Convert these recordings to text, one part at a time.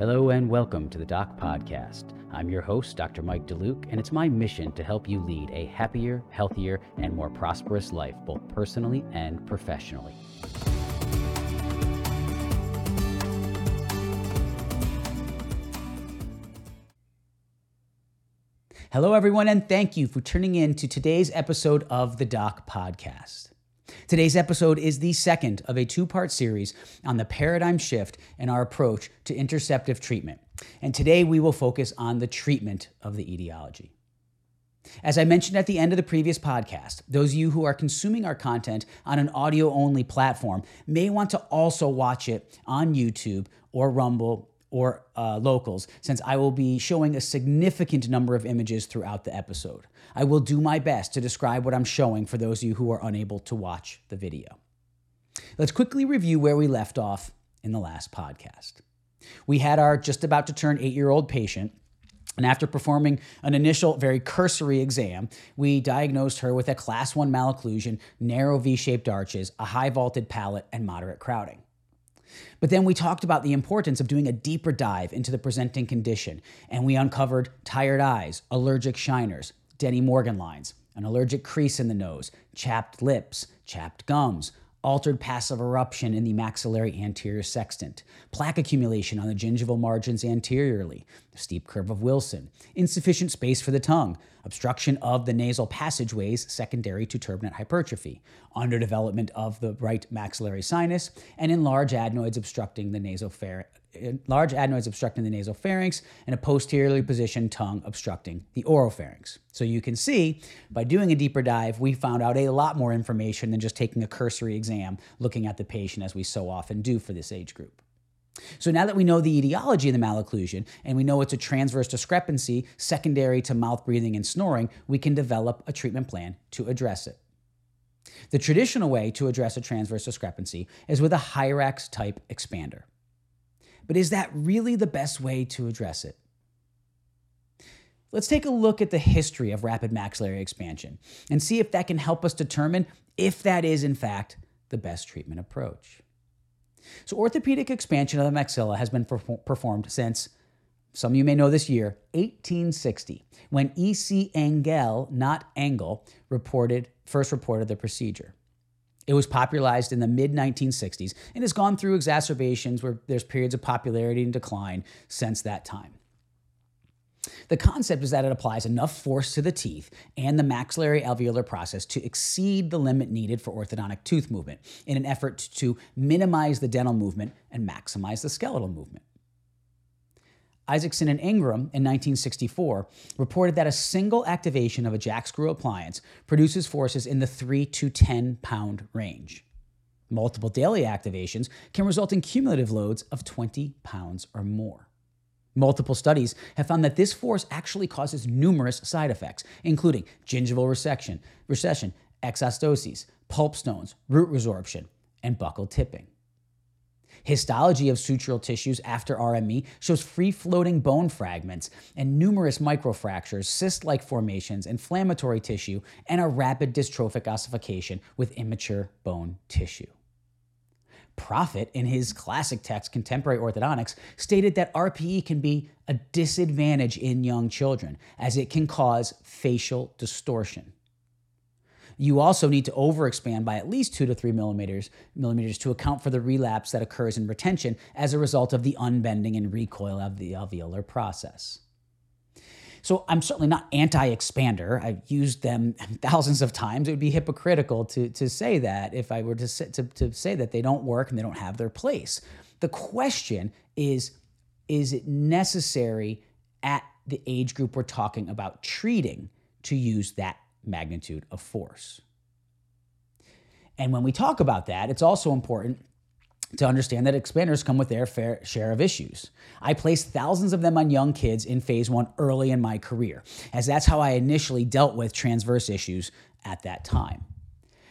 Hello and welcome to the Doc Podcast. I'm your host, Dr. Mike DeLuke, and it's my mission to help you lead a happier, healthier, and more prosperous life, both personally and professionally. Hello, everyone, and thank you for tuning in to today's episode of the Doc Podcast. Today's episode is the second of a two part series on the paradigm shift in our approach to interceptive treatment. And today we will focus on the treatment of the etiology. As I mentioned at the end of the previous podcast, those of you who are consuming our content on an audio only platform may want to also watch it on YouTube or Rumble or uh, locals, since I will be showing a significant number of images throughout the episode. I will do my best to describe what I'm showing for those of you who are unable to watch the video. Let's quickly review where we left off in the last podcast. We had our just about to turn eight year old patient. And after performing an initial, very cursory exam, we diagnosed her with a class 1 malocclusion, narrow V shaped arches, a high vaulted palate, and moderate crowding. But then we talked about the importance of doing a deeper dive into the presenting condition, and we uncovered tired eyes, allergic shiners, Dennie Morgan lines, an allergic crease in the nose, chapped lips, chapped gums, altered passive eruption in the maxillary anterior sextant, plaque accumulation on the gingival margins anteriorly, the steep curve of Wilson, insufficient space for the tongue, obstruction of the nasal passageways secondary to turbinate hypertrophy, underdevelopment of the right maxillary sinus, and enlarged adenoids obstructing the nasopharynx large adenoids obstructing the nasopharynx and a posteriorly positioned tongue obstructing the oropharynx. So you can see by doing a deeper dive, we found out a lot more information than just taking a cursory exam looking at the patient as we so often do for this age group. So now that we know the etiology of the malocclusion and we know it's a transverse discrepancy secondary to mouth breathing and snoring, we can develop a treatment plan to address it. The traditional way to address a transverse discrepancy is with a Hyrax type expander. But is that really the best way to address it? Let's take a look at the history of rapid maxillary expansion and see if that can help us determine if that is, in fact, the best treatment approach. So, orthopedic expansion of the maxilla has been performed since, some of you may know this year, 1860, when E.C. Engel, not Engel, reported, first reported the procedure. It was popularized in the mid 1960s and has gone through exacerbations where there's periods of popularity and decline since that time. The concept is that it applies enough force to the teeth and the maxillary alveolar process to exceed the limit needed for orthodontic tooth movement in an effort to minimize the dental movement and maximize the skeletal movement. Isaacson and Ingram in 1964 reported that a single activation of a jack screw appliance produces forces in the 3 to 10 pound range. Multiple daily activations can result in cumulative loads of 20 pounds or more. Multiple studies have found that this force actually causes numerous side effects, including gingival resection, recession, exostoses, pulp stones, root resorption, and buccal tipping. Histology of sutural tissues after RME shows free floating bone fragments and numerous microfractures, cyst like formations, inflammatory tissue, and a rapid dystrophic ossification with immature bone tissue. Proffit, in his classic text, Contemporary Orthodontics, stated that RPE can be a disadvantage in young children as it can cause facial distortion. You also need to overexpand by at least two to three millimeters, millimeters to account for the relapse that occurs in retention as a result of the unbending and recoil of the alveolar process. So I'm certainly not anti-expander. I've used them thousands of times. It would be hypocritical to, to say that if I were to say, to, to say that they don't work and they don't have their place. The question is, is it necessary at the age group we're talking about treating to use that magnitude of force. And when we talk about that, it's also important to understand that expanders come with their fair share of issues. I placed thousands of them on young kids in phase one early in my career, as that's how I initially dealt with transverse issues at that time.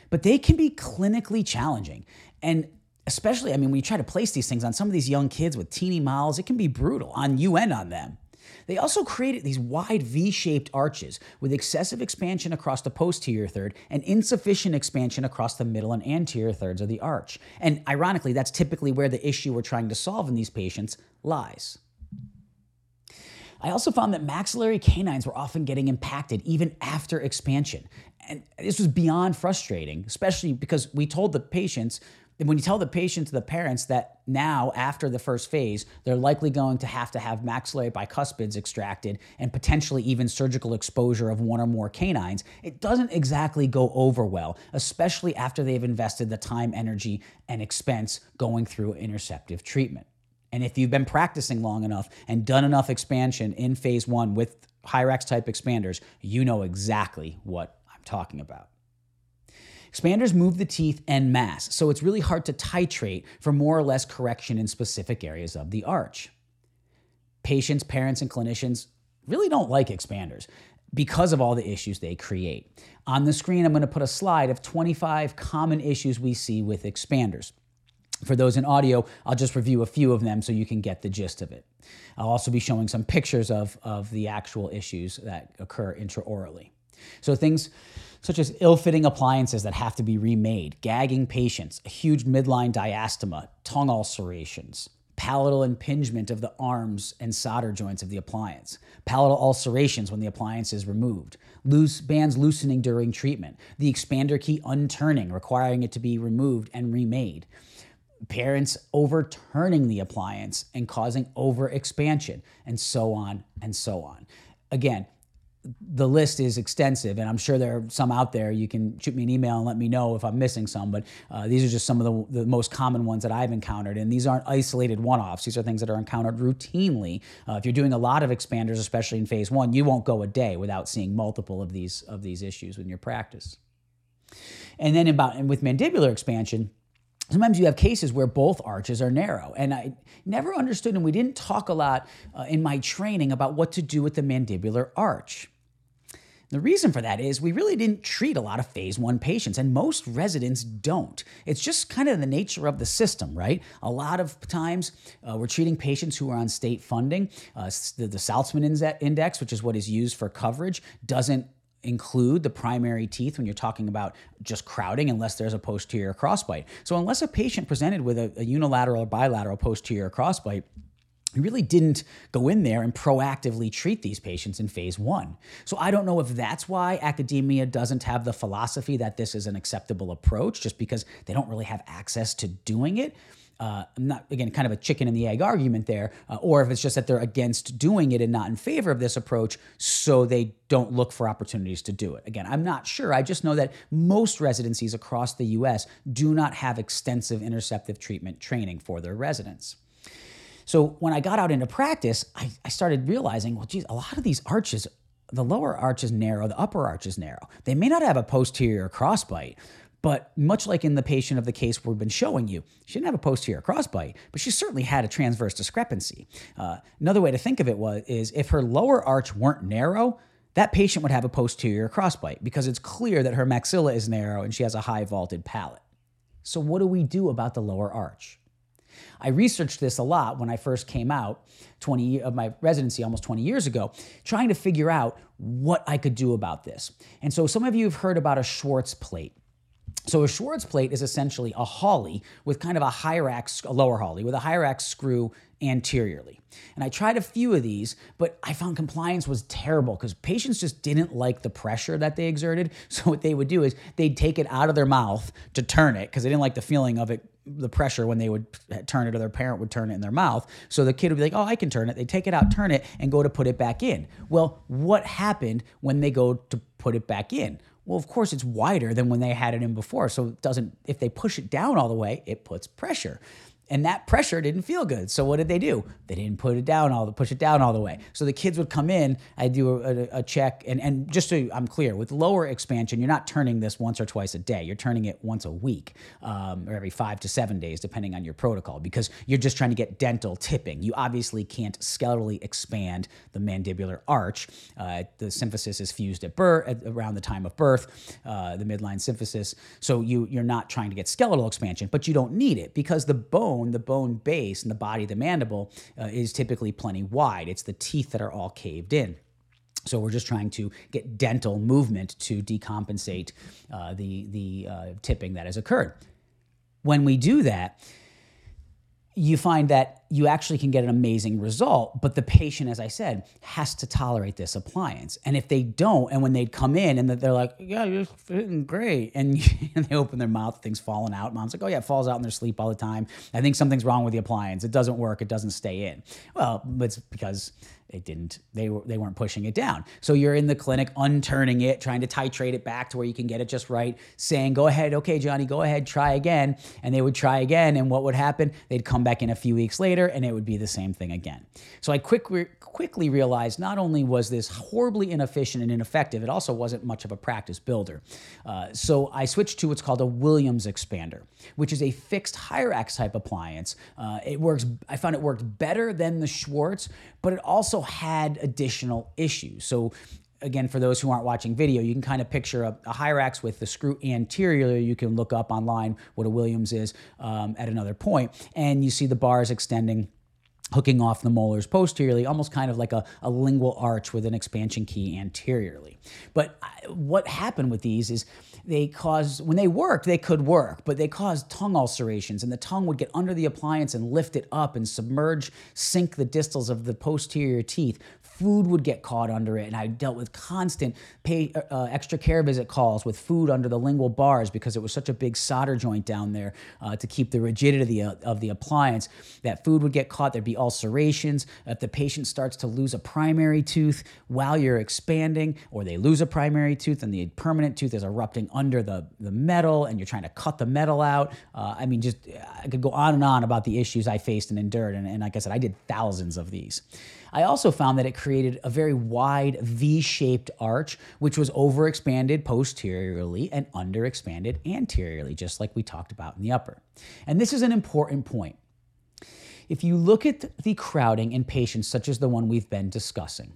But they can be clinically challenging. And especially, I mean, when you try to place these things on some of these young kids with teeny mouths, it can be brutal on you and on them. They also created these wide V shaped arches with excessive expansion across the posterior third and insufficient expansion across the middle and anterior thirds of the arch. And ironically, that's typically where the issue we're trying to solve in these patients lies. I also found that maxillary canines were often getting impacted even after expansion. And this was beyond frustrating, especially because we told the patients when you tell the patient to the parents that now, after the first phase, they're likely going to have to have maxillary bicuspids extracted and potentially even surgical exposure of one or more canines, it doesn't exactly go over well, especially after they've invested the time, energy, and expense going through interceptive treatment. And if you've been practicing long enough and done enough expansion in phase one with Hyrax type expanders, you know exactly what I'm talking about. Expanders move the teeth en masse, so it's really hard to titrate for more or less correction in specific areas of the arch. Patients, parents, and clinicians really don't like expanders because of all the issues they create. On the screen, I'm going to put a slide of 25 common issues we see with expanders. For those in audio, I'll just review a few of them so you can get the gist of it. I'll also be showing some pictures of, of the actual issues that occur intraorally. So things such as ill-fitting appliances that have to be remade, gagging patients, a huge midline diastema, tongue ulcerations, palatal impingement of the arms and solder joints of the appliance, palatal ulcerations when the appliance is removed, loose bands loosening during treatment, the expander key unturning, requiring it to be removed and remade, parents overturning the appliance and causing overexpansion, and so on and so on. Again, the list is extensive, and I'm sure there are some out there. You can shoot me an email and let me know if I'm missing some, but uh, these are just some of the, the, most common ones that I've encountered. And these aren't isolated one offs, these are things that are encountered routinely. Uh, if you're doing a lot of expanders, especially in phase one, you won't go a day without seeing multiple of these, of these issues in your practice. And then about and with mandibular expansion, sometimes you have cases where both arches are narrow. And I never understood, and we didn't talk a lot uh, in my training about what to do with the mandibular arch. The reason for that is we really didn't treat a lot of phase one patients, and most residents don't. It's just kind of the nature of the system, right? A lot of times uh, we're treating patients who are on state funding. Uh, the, the Salzman Index, which is what is used for coverage, doesn't include the primary teeth when you're talking about just crowding unless there's a posterior crossbite. So unless a patient presented with a, a unilateral or bilateral posterior crossbite, we really didn't go in there and proactively treat these patients in phase one. So I don't know if that's why academia doesn't have the philosophy that this is an acceptable approach, just because they don't really have access to doing it uh, not again kind of a chicken and the egg argument there, uh, or if it's just that they're against doing it and not in favor of this approach, so they don't look for opportunities to do it. Again, I'm not sure. I just know that most residencies across the U.S. do not have extensive interceptive treatment training for their residents. So when I got out into practice, I, I started realizing, well, geez, a lot of these arches the lower arch is narrow, the upper arch is narrow. They may not have a posterior crossbite, but much like in the patient of the case we've been showing you, she didn't have a posterior crossbite, but she certainly had a transverse discrepancy. Uh, another way to think of it was is if her lower arch weren't narrow, that patient would have a posterior crossbite because it's clear that her maxilla is narrow and she has a high vaulted palate. So what do we do about the lower arch? I researched this a lot when I first came out 20 of my residency almost 20 years ago, trying to figure out what I could do about this. And so some of you have heard about a Schwarz plate. So a Schwarz plate is essentially a Hawley with kind of a Hyrax, a lower Hawley with a higher Hyrax screw anteriorly. And I tried a few of these, but I found compliance was terrible because patients just didn't like the pressure that they exerted. So what they would do is they'd take it out of their mouth to turn it because they didn't like the feeling of it the pressure when they would turn it or their parent would turn it in their mouth. So the kid would be like, oh, I can turn it. They take it out, turn it, and go to put it back in. Well, what happened when they go to put it back in? Well, of course, it's wider than when they had it in before. So it doesn't, if they push it down all the way, it puts pressure and that pressure didn't feel good. So what did they do? They didn't put it down all the push it down all the way. So the kids would come in. I do a, a, check, and and just so I'm clear, with lower expansion, you're not turning this once or twice a day. You're turning it once a week, um, or every five to seven days, depending on your protocol, because you're just trying to get dental tipping. You obviously can't skeletally expand the mandibular arch. Uh, the symphysis is fused at birth, at, around the time of birth, uh, the midline symphysis. So you you're not trying to get skeletal expansion, but you don't need it because the bone bone, the bone base and the body of the mandible uh, is typically plenty wide. It's the teeth that are all caved in. So we're just trying to get dental movement to decompensate uh, the, the uh, tipping that has occurred. When we do that, you find that you actually can get an amazing result. But the patient, as I said, has to tolerate this appliance. And if they don't, and when they come in and they're like, yeah, you're fitting great, and, and they open their mouth, things falling out. Mom's like, oh, yeah, it falls out in their sleep all the time. I think something's wrong with the appliance. It doesn't work. It doesn't stay in. Well, it's because they didn't they were they weren't pushing it down. So you're in the clinic unturning it trying to titrate it back to where you can get it just right saying go ahead okay johnny go ahead try again. And they would try again and what would happen? They'd come back in a few weeks later and it would be the same thing again. So i quickly quickly realized not only was this horribly inefficient and ineffective it also wasn't much of a practice builder uh, so i switched to what's called a williams expander which is a fixed hyrax type appliance uh, it works i found it worked better than the schwarz but it also had additional issues. So again, for those who aren't watching video, you can kind of picture a, a Hyrax with the screw anterior. You can look up online what a Williams is um, at another point, and you see the bars extending hooking off the molars posteriorly, almost kind of like a, a lingual arch with an expansion key anteriorly. But what happened with these is they caused, when they worked, they could work, but they caused tongue ulcerations, and the tongue would get under the appliance and lift it up and submerge, sink the distals of the posterior teeth, food would get caught under it. And I dealt with constant pay, uh, uh, extra care visit calls with food under the lingual bars because it was such a big solder joint down there uh, to keep the rigidity of, of, the appliance. That food would get caught. There'd be ulcerations. If the patient starts to lose a primary tooth while you're expanding, or they lose a primary tooth and the permanent tooth is erupting under the, the metal and you're trying to cut the metal out. Uh, I mean, just I could go on and on about the issues I faced and endured. And, and like I said, I did thousands of these. I also found that it created a very wide V shaped arch, which was overexpanded posteriorly and underexpanded anteriorly, just like we talked about in the upper. And this is an important point. If you look at the crowding in patients such as the one we've been discussing,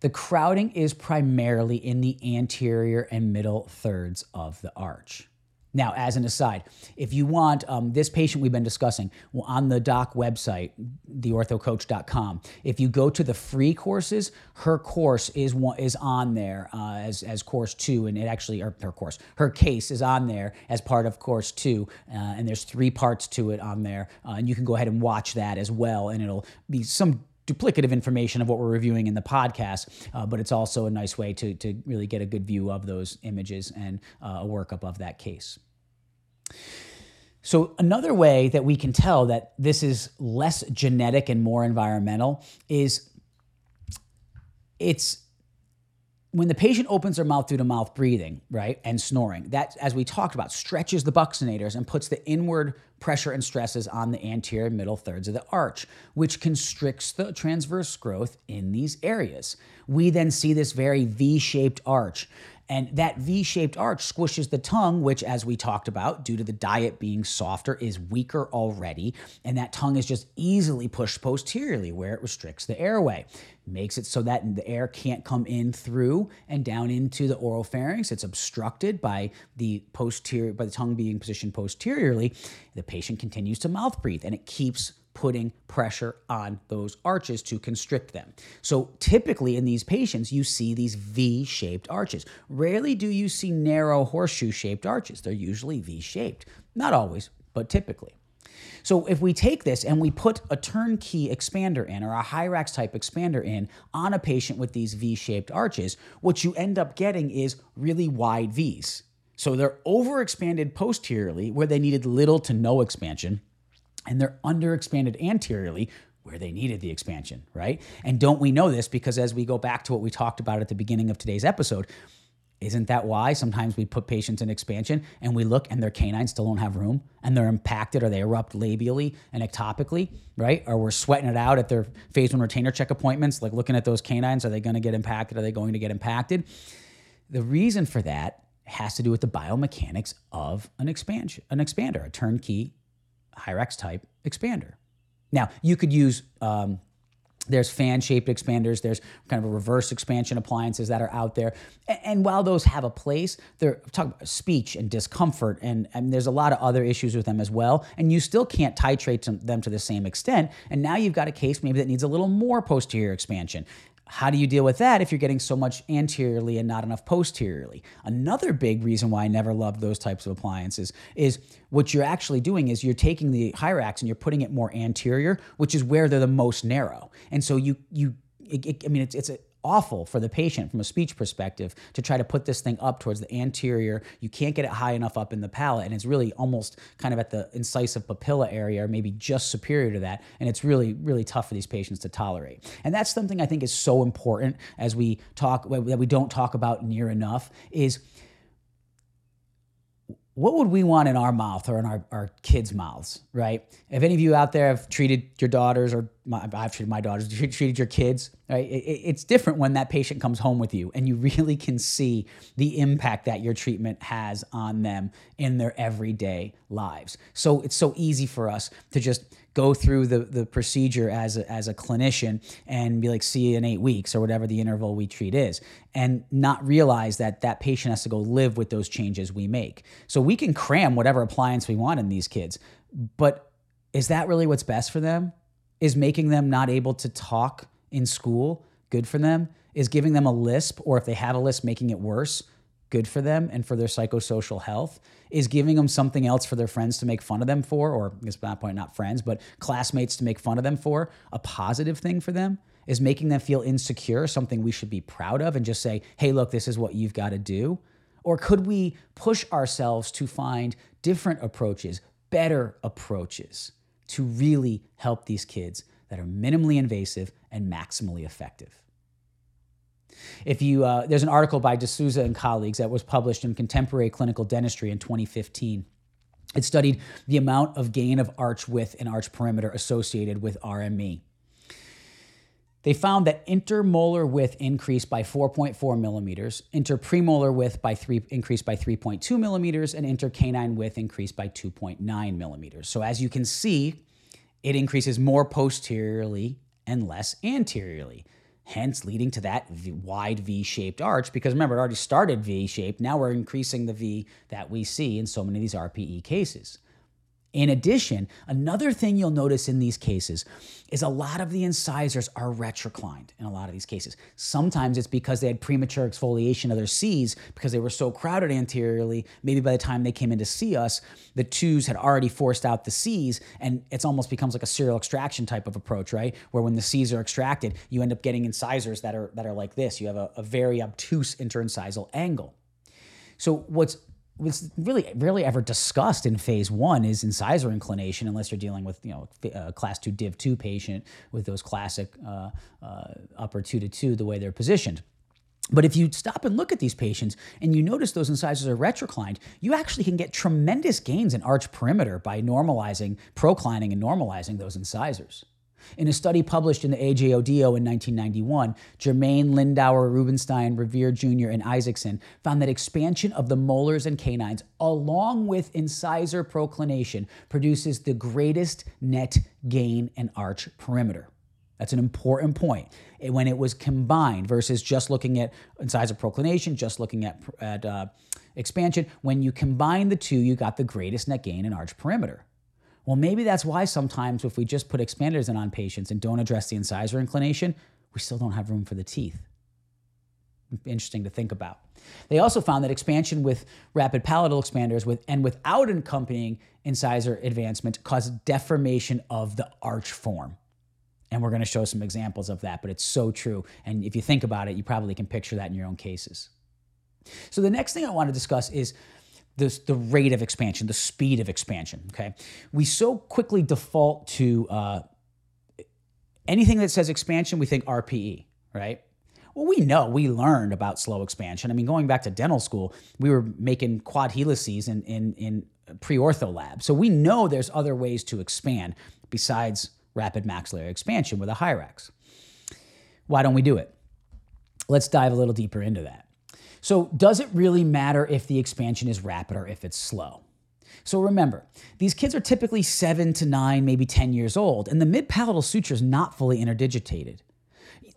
the crowding is primarily in the anterior and middle thirds of the arch. Now, as an aside, if you want um, this patient we've been discussing on the doc website, theorthocoach.com, if you go to the free courses, her course is one, is on there uh, as, as course two, and it actually, or her course, her case is on there as part of course two, uh, and there's three parts to it on there, uh, and you can go ahead and watch that as well, and it'll be some duplicative information of what we're reviewing in the podcast, uh, but it's also a nice way to, to really get a good view of those images and uh, a workup of that case. So, another way that we can tell that this is less genetic and more environmental is it's when the patient opens their mouth due to mouth breathing, right, and snoring, that, as we talked about, stretches the buccinators and puts the inward pressure and stresses on the anterior middle thirds of the arch, which constricts the transverse growth in these areas. We then see this very V shaped arch. And that V shaped arch squishes the tongue, which, as we talked about, due to the diet being softer, is weaker already. And that tongue is just easily pushed posteriorly where it restricts the airway. Makes it so that the air can't come in through and down into the oral pharynx. It's obstructed by the posterior, by the tongue being positioned posteriorly. The patient continues to mouth breathe and it keeps putting pressure on those arches to constrict them. So typically in these patients, you see these V shaped arches. Rarely do you see narrow horseshoe shaped arches, they're usually V shaped. Not always, but typically. So if we take this and we put a turnkey expander in or a Hyrax type expander in on a patient with these V-shaped arches, what you end up getting is really wide Vs. So they're overexpanded posteriorly where they needed little to no expansion and they're underexpanded anteriorly where they needed the expansion, right? And don't we know this because as we go back to what we talked about at the beginning of today's episode, isn't that why sometimes we put patients in expansion and we look and their canines still don't have room and they're impacted or they erupt labially and ectopically, right? Or we're sweating it out at their phase one retainer check appointments, like looking at those canines. Are they going to get impacted? Are they going to get impacted? The reason for that has to do with the biomechanics of an expansion, an expander, a turnkey Hyrax type expander. Now, you could use, um, there's fan shaped expanders, there's kind of a reverse expansion appliances that are out there. And, and while those have a place, they're talking about speech and discomfort, and, and there's a lot of other issues with them as well. And you still can't titrate them to the same extent. And now you've got a case maybe that needs a little more posterior expansion. How do you deal with that if you're getting so much anteriorly and not enough posteriorly? Another big reason why I never loved those types of appliances is what you're actually doing is you're taking the Hyrax and you're putting it more anterior, which is where they're the most narrow. And so you you it, it, I mean, it's, it's a, awful for the patient from a speech perspective to try to put this thing up towards the anterior. You can't get it high enough up in the palate, and it's really almost kind of at the incisive papilla area, or maybe just superior to that. And it's really, really tough for these patients to tolerate. And that's something I think is so important as we talk that we don't talk about near enough is what would we want in our mouth or in our, our kids' mouths, right? If any of you out there have treated your daughters or my, I've treated my daughters, treated your kids, right? It, it's different when that patient comes home with you and you really can see the impact that your treatment has on them in their everyday lives. So it's so easy for us to just go through the, the procedure as a, as a clinician and be like, see you in eight weeks or whatever the interval we treat is, and not realize that that patient has to go live with those changes we make. So we can cram whatever appliance we want in these kids, but is that really what's best for them? Is making them not able to talk in school good for them? Is giving them a lisp, or if they have a lisp, making it worse? Good for them and for their psychosocial health is giving them something else for their friends to make fun of them for, or I guess at that point, not friends, but classmates to make fun of them for, a positive thing for them? Is making them feel insecure something we should be proud of and just say, hey, look, this is what you've got to do? Or could we push ourselves to find different approaches, better approaches to really help these kids that are minimally invasive and maximally effective? If you, uh, there's an article by D'Souza and colleagues that was published in Contemporary Clinical Dentistry in 2015. It studied the amount of gain of arch width and arch perimeter associated with RME. They found that intermolar width increased by 4.4 millimeters, interpremolar width by three increased by 3.2 millimeters, and intercanine width increased by 2.9 millimeters. So as you can see, it increases more posteriorly and less anteriorly hence leading to that v- wide V-shaped arch because remember it already started V-shaped. Now we're increasing the V that we see in so many of these RPE cases in addition, another thing you'll notice in these cases is a lot of the incisors are retroclined in a lot of these cases. Sometimes it's because they had premature exfoliation of their Cs because they were so crowded anteriorly. Maybe by the time they came in to see us, the twos had already forced out the Cs, and it's almost becomes like a serial extraction type of approach, right? Where when the Cs are extracted, you end up getting incisors that are that are like this. You have a, a very obtuse interincisal angle. So what's was really rarely ever discussed in phase one is incisor inclination unless you're dealing with you know a class 2 div 2 patient with those classic uh, uh, upper 2 to 2 the way they're positioned but if you stop and look at these patients and you notice those incisors are retroclined, you actually can get tremendous gains in arch perimeter by normalizing, proclining, and normalizing those incisors. In a study published in the AJODO in 1991, Germane, Lindauer, Rubenstein, Revere Jr., and Isaacson found that expansion of the molars and canines, along with incisor proclination, produces the greatest net gain in arch perimeter. That's an important point. When it was combined versus just looking at incisor proclination, just looking at, at uh, expansion, when you combine the two, you got the greatest net gain in arch perimeter. Well, maybe that's why sometimes if we just put expanders in on patients and don't address the incisor inclination, we still don't have room for the teeth. Interesting to think about. They also found that expansion with rapid palatal expanders with and without accompanying incisor advancement caused deformation of the arch form. And we're going to show some examples of that, but it's so true. And if you think about it, you probably can picture that in your own cases. So the next thing I want to discuss is the, the rate of expansion, the speed of expansion. Okay, we so quickly default to uh, anything that says expansion, we think RPE, right? Well, we know we learned about slow expansion. I mean, going back to dental school, we were making quad helices in in, in pre-ortho lab, so we know there's other ways to expand besides rapid maxillary expansion with a Hyrax. Why don't we do it? Let's dive a little deeper into that. So, does it really matter if the expansion is rapid or if it's slow? So remember, these kids are typically seven to nine, maybe 10 years old, and the mid palatal suture is not fully interdigitated.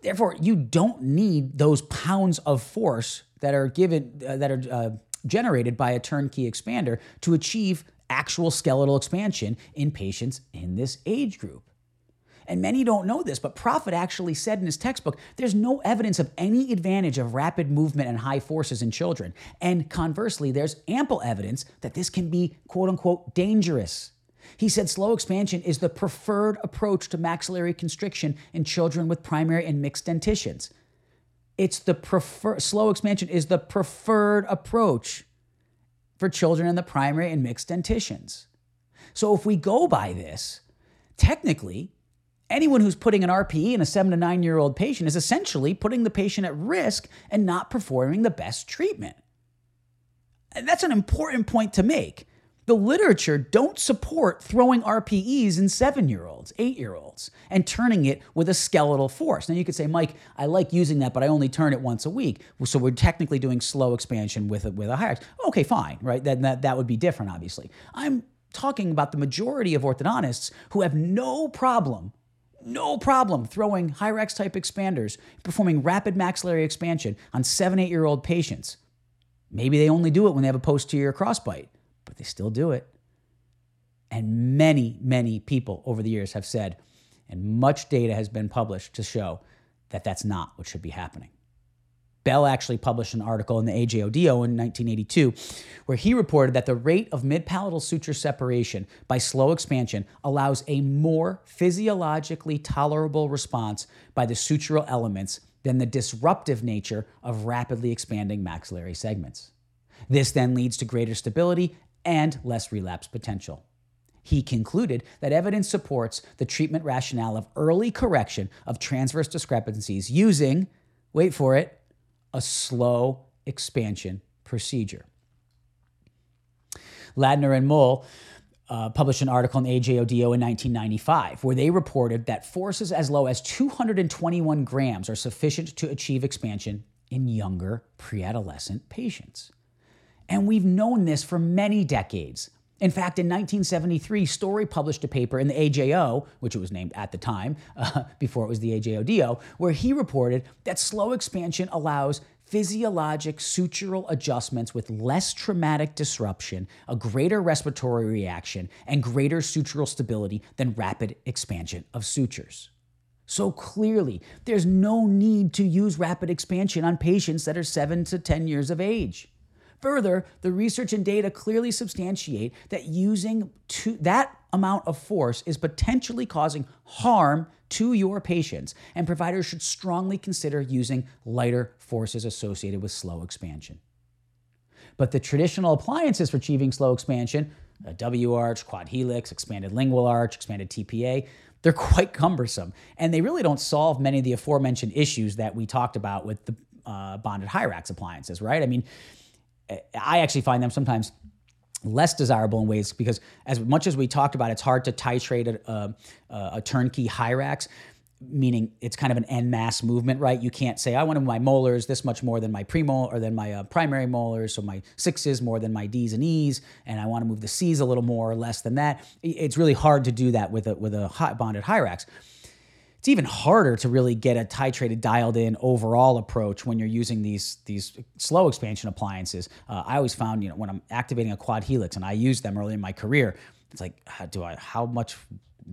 Therefore, you don't need those pounds of force that are given uh, that are uh, generated by a turnkey expander to achieve actual skeletal expansion in patients in this age group. And many don't know this, but Proffit actually said in his textbook there's no evidence of any advantage of rapid movement and high forces in children. And conversely, there's ample evidence that this can be quote unquote dangerous. He said slow expansion is the preferred approach to maxillary constriction in children with primary and mixed dentitions. It's the prefer slow expansion is the preferred approach for children in the primary and mixed dentitions. So if we go by this, technically, anyone who's putting an RPE in a seven to nine year old patient is essentially putting the patient at risk and not performing the best treatment. And that's an important point to make. The literature don't support throwing RPEs in seven year olds, eight year olds, and turning it with a skeletal force. Now you could say, Mike, I like using that, but I only turn it once a week. So we're technically doing slow expansion with a, with a higher. Okay, fine, right? Then that, that would be different, obviously. I'm talking about the majority of orthodontists who have no problem no problem throwing Hyrax type expanders, performing rapid maxillary expansion on seven, eight year old patients. Maybe they only do it when they have a posterior crossbite, but they still do it. And many, many people over the years have said, and much data has been published to show that that's not what should be happening. Bell actually published an article in the AJODO in 1982 where he reported that the rate of midpalatal suture separation by slow expansion allows a more physiologically tolerable response by the sutural elements than the disruptive nature of rapidly expanding maxillary segments. This then leads to greater stability and less relapse potential. He concluded that evidence supports the treatment rationale of early correction of transverse discrepancies using, wait for it, a slow expansion procedure. Ladner and Muhl uh, published an article in AJODO in 1995 where they reported that forces as low as 221 grams are sufficient to achieve expansion in younger preadolescent patients. And we've known this for many decades. In fact, in 1973, Storey published a paper in the AJO, which it was named at the time, uh, before it was the AJODO, where he reported that slow expansion allows physiologic sutural adjustments with less traumatic disruption, a greater respiratory reaction, and greater sutural stability than rapid expansion of sutures. So clearly, there's no need to use rapid expansion on patients that are 7 to 10 years of age. Further, the research and data clearly substantiate that using to, that amount of force is potentially causing harm to your patients, and providers should strongly consider using lighter forces associated with slow expansion. But the traditional appliances for achieving slow expansion, a W arch, quad helix, expanded lingual arch, expanded TPA, they're quite cumbersome. And they really don't solve many of the aforementioned issues that we talked about with the uh, bonded Hyrax appliances, right? I mean, I actually find them sometimes less desirable in ways because as much as we talked about, it's hard to titrate a, a, a turnkey Hyrax meaning it's kind of an en masse movement, right? You can't say I want my molars this much more than my premolar or than my uh, primary molars, so my sixes more than my D's and E's, and I want to move the C's a little more or less than that. It's really hard to do that with a with a hot bonded Hyrax it's even harder to really get a titrated, dialed in overall approach when you're using these these slow expansion appliances. Uh, I always found, you know, when I'm activating a quad helix, and I used them early in my career, it's like, how do I? How much?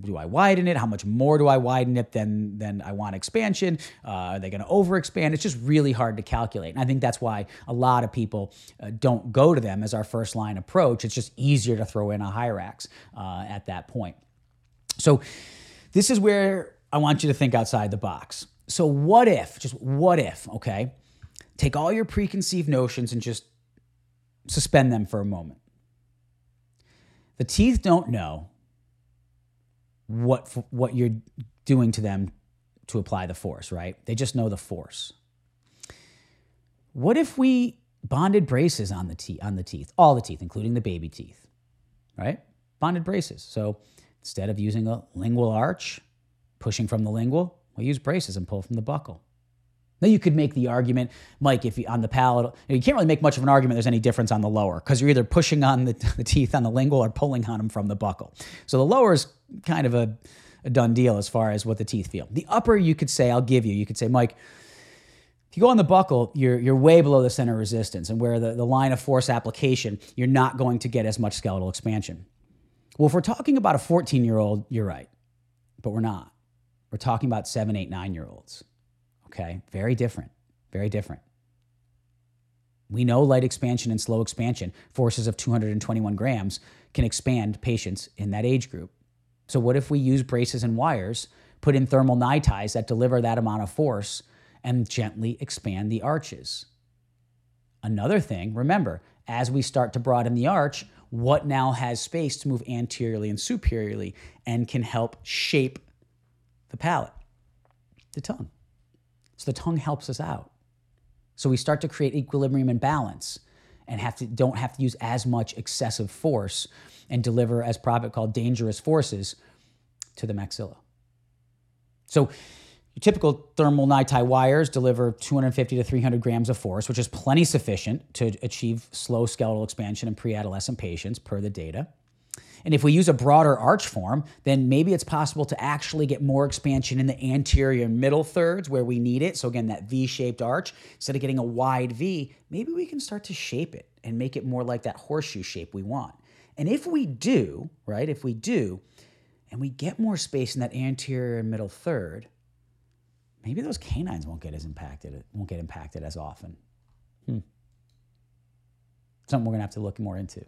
Do I widen it? How much more do I widen it than than I want expansion? Uh, are they going to overexpand? It's just really hard to calculate, and I think that's why a lot of people uh, don't go to them as our first line approach. It's just easier to throw in a Hyrax uh, at that point. So this is where I want you to think outside the box. So, what if, just what if, okay? Take all your preconceived notions and just suspend them for a moment. The teeth don't know what, what you're doing to them to apply the force, right? They just know the force. What if we bonded braces on the teeth, on the teeth, all the teeth, including the baby teeth, right? Bonded braces. So instead of using a lingual arch, pushing from the lingual, we use braces and pull from the buccal. Now you could make the argument, Mike, if you on the palatal, you can't really make much of an argument there's any difference on the lower because you're either pushing on the, the, teeth on the lingual or pulling on them from the buccal. So the lower is kind of a, a done deal as far as what the teeth feel. The upper, you could say, I'll give you. You could say, Mike, if you go on the buccal, you're, you're way below the center of resistance, and where the, the line of force application, you're not going to get as much skeletal expansion. Well, if we're talking about a 14 year old, you're right, but we're not. We're talking about seven, eight, nine year olds. Okay, very different, very different. We know light expansion and slow expansion, forces of 221 grams, can expand patients in that age group. So, what if we use braces and wires, put in thermal NiTis that deliver that amount of force, and gently expand the arches? Another thing, remember, as we start to broaden the arch, what now has space to move anteriorly and superiorly and can help shape the palate? The tongue. So the tongue helps us out. So we start to create equilibrium and balance and have to don't have to use as much excessive force and deliver, as Proffit called, dangerous forces to the maxilla. So typical thermal NiTi wires deliver 250 to 300 grams of force, which is plenty sufficient to achieve slow skeletal expansion in pre-adolescent patients per the data. And if we use a broader arch form, then maybe it's possible to actually get more expansion in the anterior and middle thirds where we need it. So again, that V-shaped arch, instead of getting a wide V, maybe we can start to shape it and make it more like that horseshoe shape we want. And if we do, right, if we do, and we get more space in that anterior and middle third, maybe those canines won't get as impacted, won't get impacted as often. Hmm. Something we're gonna have to look more into.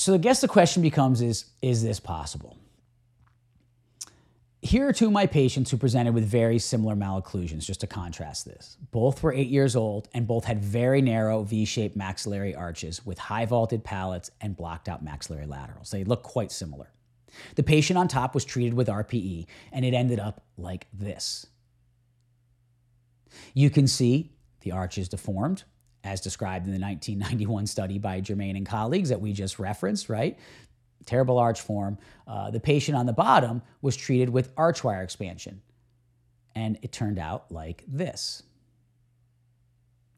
So I guess the question becomes is, is this possible? Here are two of my patients who presented with very similar malocclusions, just to contrast this. Both were eight years old and both had very narrow V shaped maxillary arches with high vaulted palates and blocked out maxillary laterals. They look quite similar. The patient on top was treated with RPE and it ended up like this. You can see the arch is deformed, as described in the 1991 study by Germane and colleagues that we just referenced, right? Terrible arch form. Uh, the patient on the bottom was treated with arch wire expansion, and it turned out like this.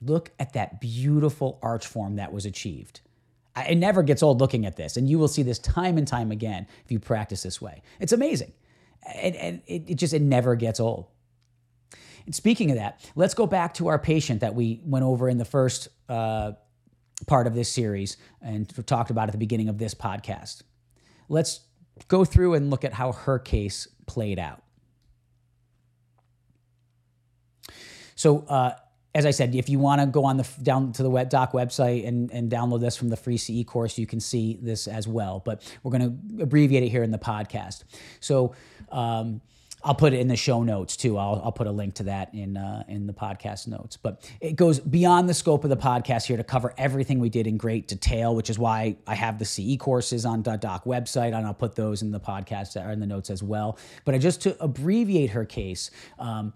Look at that beautiful arch form that was achieved. It never gets old looking at this, and you will see this time and time again if you practice this way. It's amazing. And, and it, it just it never gets old. And speaking of that, let's go back to our patient that we went over in the first uh, part of this series and talked about at the beginning of this podcast. Let's go through and look at how her case played out. So, uh, as I said, if you want to go on the down to the web doc website and, and download this from the free CE course, you can see this as well. But we're going to abbreviate it here in the podcast. So, um, I'll put it in the show notes too. I'll, I'll put a link to that in uh, in the podcast notes. But it goes beyond the scope of the podcast here to cover everything we did in great detail, which is why I have the CE courses on dot .doc website, and I'll put those in the podcast or in the notes as well. But I just to abbreviate her case, um,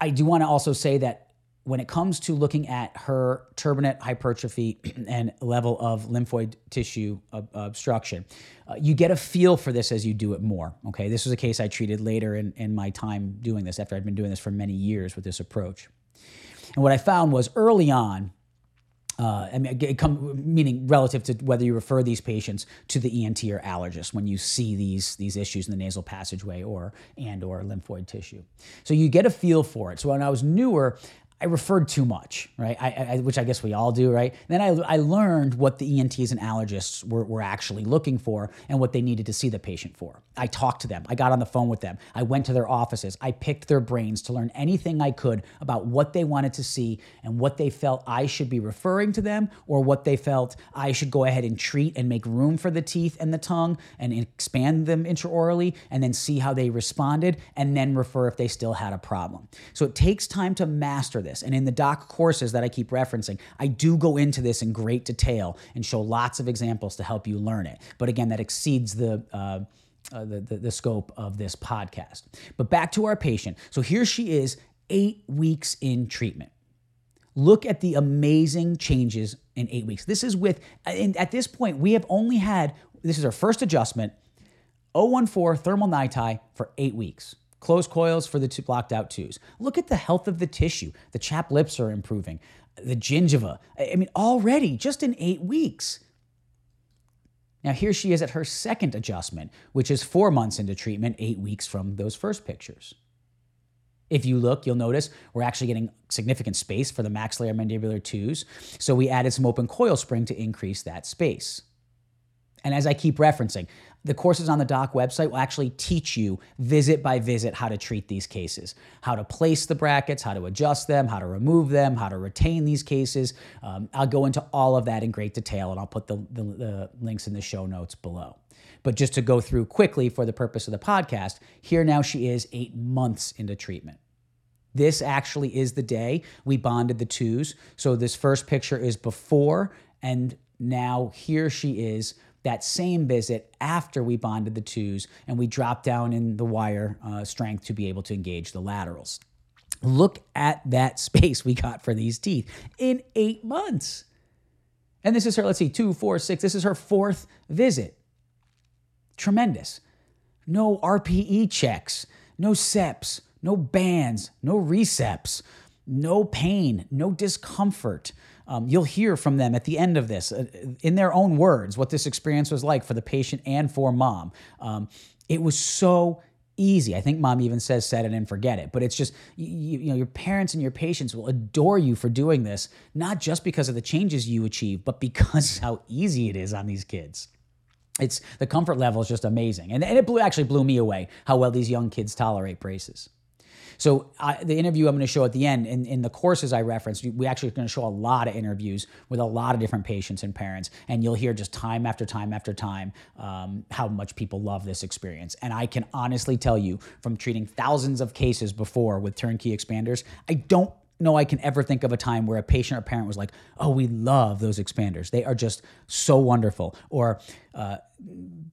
I do want to also say that when it comes to looking at her turbinate hypertrophy and level of lymphoid tissue obstruction, uh, you get a feel for this as you do it more. Okay, this was a case I treated later in, in my time doing this after I'd been doing this for many years with this approach. And what I found was early on, uh, I mean, come, meaning relative to whether you refer these patients to the ENT or allergist when you see these these issues in the nasal passageway or and or lymphoid tissue. So you get a feel for it. So when I was newer, I referred too much, right? I, I, which I guess we all do, right? then I, I learned what the ENTs and allergists were, were actually looking for and what they needed to see the patient for. I talked to them. I got on the phone with them. I went to their offices. I picked their brains to learn anything I could about what they wanted to see and what they felt I should be referring to them or what they felt I should go ahead and treat and make room for the teeth and the tongue and expand them intraorally and then see how they responded and then refer if they still had a problem. So it takes time to master this this. And in the doc courses that I keep referencing, I do go into this in great detail and show lots of examples to help you learn it. But again, that exceeds the uh, uh, the, the, the scope of this podcast. But back to our patient. So here she is, eight weeks in treatment. Look at the amazing changes in eight weeks. This is with, and at this point, we have only had, this is our first adjustment, 014 thermal NiTi for eight weeks. Closed coils for the two blocked out twos. Look at the health of the tissue. The chap lips are improving. The gingiva. I mean, already just in eight weeks. Now, here she is at her second adjustment, which is four months into treatment, eight weeks from those first pictures. If you look, you'll notice we're actually getting significant space for the maxillary mandibular twos. So we added some open coil spring to increase that space. And as I keep referencing, the courses on the doc website will actually teach you visit by visit how to treat these cases, how to place the brackets, how to adjust them, how to remove them, how to retain these cases. Um, I'll go into all of that in great detail and I'll put the, the, the links in the show notes below. But just to go through quickly for the purpose of the podcast, here now she is eight months into treatment. This actually is the day we bonded the twos. So this first picture is before, and now here she is that same visit after we bonded the twos and we dropped down in the wire uh, strength to be able to engage the laterals. Look at that space we got for these teeth in eight months. And this is her, let's see, two, four, six. This is her fourth visit. Tremendous. No RPE checks, no SEPs, no bands, no receps, no pain, no discomfort. Um, you'll hear from them at the end of this, uh, in their own words, what this experience was like for the patient and for mom. Um, it was so easy. I think mom even says set it and forget it. But it's just you, you, know your parents and your patients will adore you for doing this, not just because of the changes you achieve, but because how easy it is on these kids. It's the comfort level is just amazing, and, and it blew, actually blew me away how well these young kids tolerate braces. So uh, the interview I'm going to show at the end, in, in the courses I referenced, we actually are going to show a lot of interviews with a lot of different patients and parents, and you'll hear just time after time after time um, how much people love this experience. And I can honestly tell you, from treating thousands of cases before with turnkey expanders, I don't know I can ever think of a time where a patient or parent was like, "Oh, we love those expanders. They are just so wonderful." Or uh,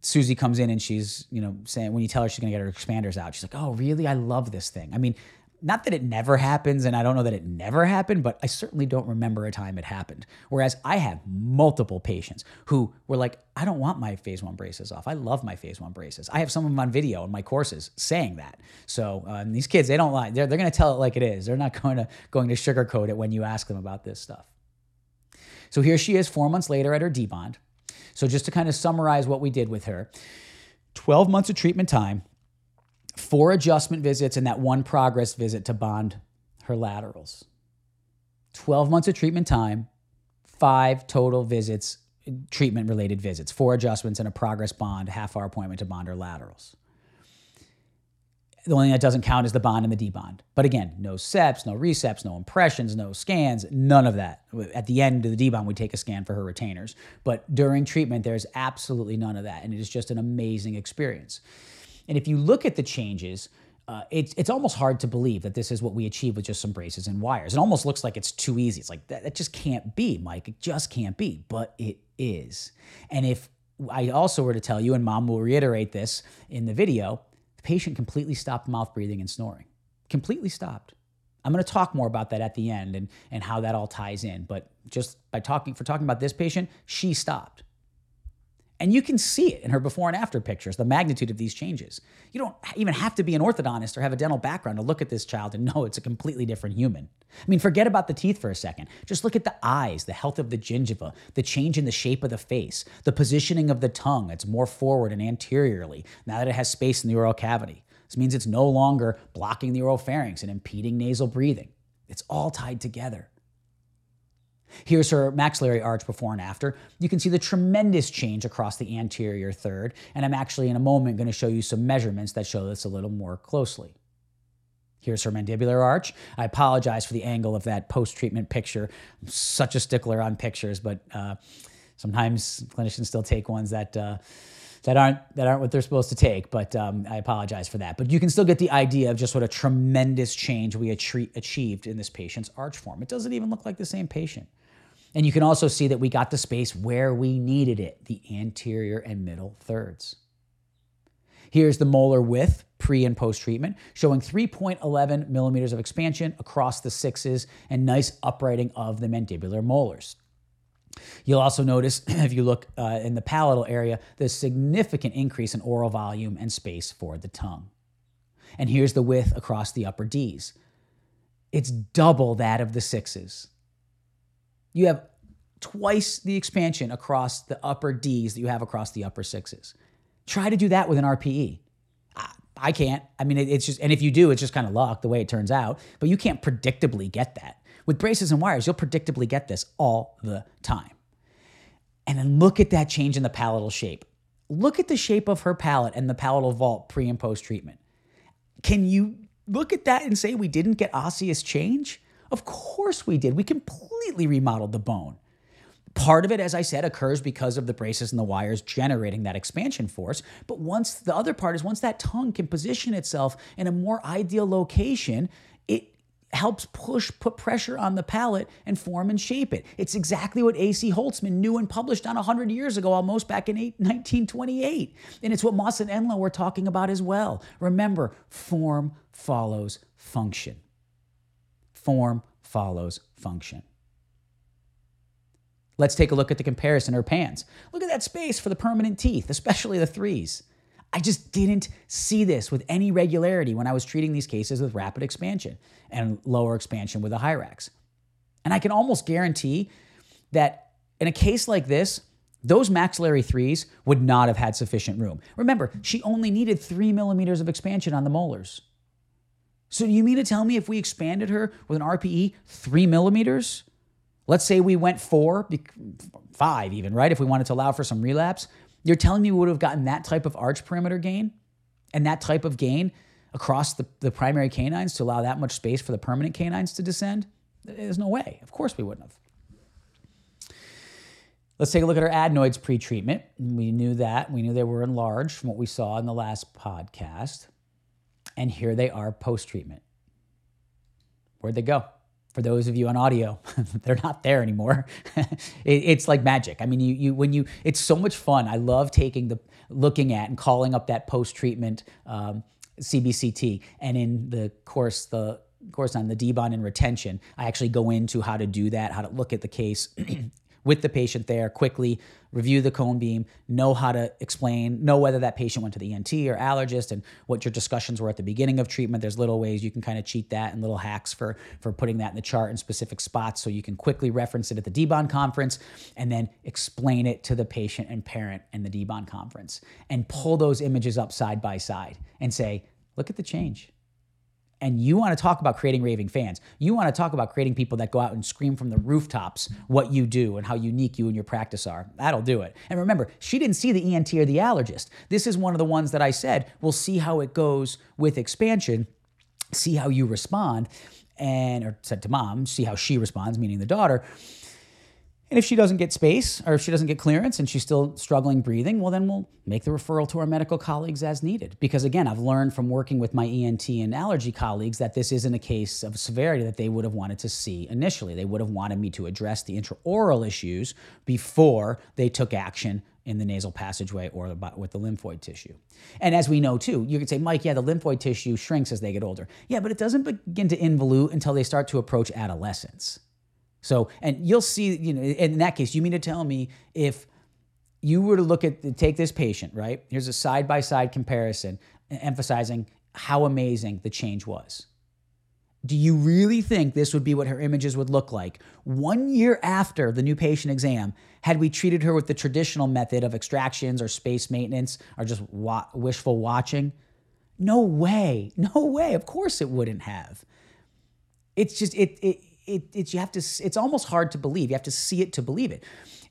Susie comes in and she's, you know, saying when you tell her she's going to get her expanders out, she's like, "Oh, really? I love this thing." I mean, not that it never happens, and I don't know that it never happened, but I certainly don't remember a time it happened. Whereas I have multiple patients who were like, I don't want my phase one braces off. I love my phase one braces. I have some of them on video in my courses saying that. So um, these kids, they don't lie. They're, they're going to tell it like it is. They're not going to going to sugarcoat it when you ask them about this stuff. So here she is, four months later at her debond. So just to kind of summarize what we did with her, 12 months of treatment time, four adjustment visits and that one progress visit to bond her laterals. 12 months of treatment time, five total visits, treatment related visits, four adjustments and a progress bond, half hour appointment to bond her laterals. The only thing that doesn't count is the bond and the debond. But again, no SEPs, no receps, no impressions, no scans, none of that. At the end of the debond, we take a scan for her retainers. But during treatment, there's absolutely none of that. And it is just an amazing experience. And if you look at the changes, uh, it's it's almost hard to believe that this is what we achieve with just some braces and wires. It almost looks like it's too easy. It's like that, that just can't be, Mike. It just can't be, but it is. And if I also were to tell you, and mom will reiterate this in the video, the patient completely stopped mouth breathing and snoring. Completely stopped. I'm going to talk more about that at the end and, and how that all ties in. But just by talking for talking about this patient, she stopped. And you can see it in her before and after pictures, the magnitude of these changes. You don't even have to be an orthodontist or have a dental background to look at this child and know it's a completely different human. I mean, forget about the teeth for a second. Just look at the eyes, the health of the gingiva, the change in the shape of the face, the positioning of the tongue. It's more forward and anteriorly now that it has space in the oral cavity. This means it's no longer blocking the oral pharynx and impeding nasal breathing. It's all tied together. Here's her maxillary arch before and after. You can see the tremendous change across the anterior third, and I'm actually in a moment going to show you some measurements that show this a little more closely. Here's her mandibular arch. I apologize for the angle of that post-treatment picture. I'm such a stickler on pictures, but uh, sometimes clinicians still take ones that uh, that aren't that aren't what they're supposed to take. But um, I apologize for that. But you can still get the idea of just what a tremendous change we achieved in this patient's arch form. It doesn't even look like the same patient. And you can also see that we got the space where we needed it, the anterior and middle thirds. Here's the molar width pre and post treatment, showing 3.11 millimeters of expansion across the sixes and nice uprighting of the mandibular molars. You'll also notice, if you look uh, in the palatal area, the significant increase in oral volume and space for the tongue. And here's the width across the upper D's. It's double that of the sixes you have twice the expansion across the upper D's that you have across the upper sixes. Try to do that with an RPE. I can't. I mean, it's just, and if you do, it's just kind of luck the way it turns out, but you can't predictably get that. With braces and wires, you'll predictably get this all the time. And then look at that change in the palatal shape. Look at the shape of her palate and the palatal vault pre and post treatment. Can you look at that and say we didn't get osseous change? Of course we did. We completely remodeled the bone. Part of it, as I said, occurs because of the braces and the wires generating that expansion force. But once the other part is once that tongue can position itself in a more ideal location, it helps push, put pressure on the palate and form and shape it. It's exactly what A.C. Holtzman knew and published on 100 years ago, almost back in 1928. And it's what Moss and Enlow were talking about as well. Remember, form follows function. Form follows function. Let's take a look at the comparison her pans. Look at that space for the permanent teeth, especially the threes. I just didn't see this with any regularity when I was treating these cases with rapid expansion and lower expansion with a Hyrax. And I can almost guarantee that in a case like this, those maxillary threes would not have had sufficient room. Remember, she only needed three millimeters of expansion on the molars. So, you mean to tell me if we expanded her with an RPE three millimeters, Let's say we went four, five even, right? If we wanted to allow for some relapse, you're telling me we would have gotten that type of arch perimeter gain and that type of gain across the, the primary canines to allow that much space for the permanent canines to descend? There's no way. Of course we wouldn't have. Let's take a look at our adenoids pre-treatment. We knew that. We knew they were enlarged from what we saw in the last podcast. And here they are post-treatment. Where'd they go? for those of you on audio, they're not there anymore. it, it's like magic. I mean, you you when you it's so much fun. I love taking the looking at and calling up that post treatment um, CBCT, and in the course the course on the debond and retention, I actually go into how to do that, how to look at the case with the patient there quickly, review the cone beam, know how to explain, know whether that patient went to the ENT or allergist and what your discussions were at the beginning of treatment. There's little ways you can kind of cheat that and little hacks for, for putting that in the chart in specific spots so you can quickly reference it at the debond conference and then explain it to the patient and parent in the debond conference and pull those images up side by side and say, look at the change and you want to talk about creating raving fans. You want to talk about creating people that go out and scream from the rooftops what you do and how unique you and your practice are. That'll do it. And remember, she didn't see the ENT or the allergist. This is one of the ones that I said, we'll see how it goes with expansion, see how you respond, and or said to mom, see how she responds, meaning the daughter. And if she doesn't get space or if she doesn't get clearance and she's still struggling breathing, well, then we'll make the referral to our medical colleagues as needed. Because again, I've learned from working with my ENT and allergy colleagues that this isn't a case of severity that they would have wanted to see initially. They would have wanted me to address the intraoral issues before they took action in the nasal passageway or with the lymphoid tissue. And as we know too, you could say, Mike, yeah, the lymphoid tissue shrinks as they get older. Yeah, but it doesn't begin to involute until they start to approach adolescence. So, and you'll see, you know, in that case, you mean to tell me if you were to look at, take this patient, right? Here's a side by side comparison emphasizing how amazing the change was. Do you really think this would be what her images would look like one year after the new patient exam had we treated her with the traditional method of extractions or space maintenance or just wa- wishful watching? No way. No way. Of course it wouldn't have. It's just, it, it it, it's you have to it's almost hard to believe. You have to see it to believe it.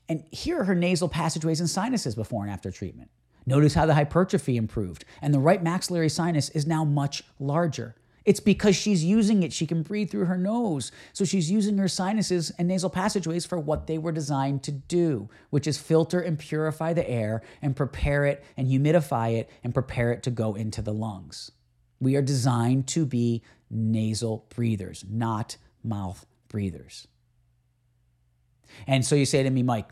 And here are her nasal passageways and sinuses before and after treatment. Notice how the hypertrophy improved, and the right maxillary sinus is now much larger. It's because she's using it. She can breathe through her nose. So she's using her sinuses and nasal passageways for what they were designed to do, which is filter and purify the air and prepare it and humidify it and prepare it to go into the lungs. We are designed to be nasal breathers, not mouth breathers. And so you say to me, Mike,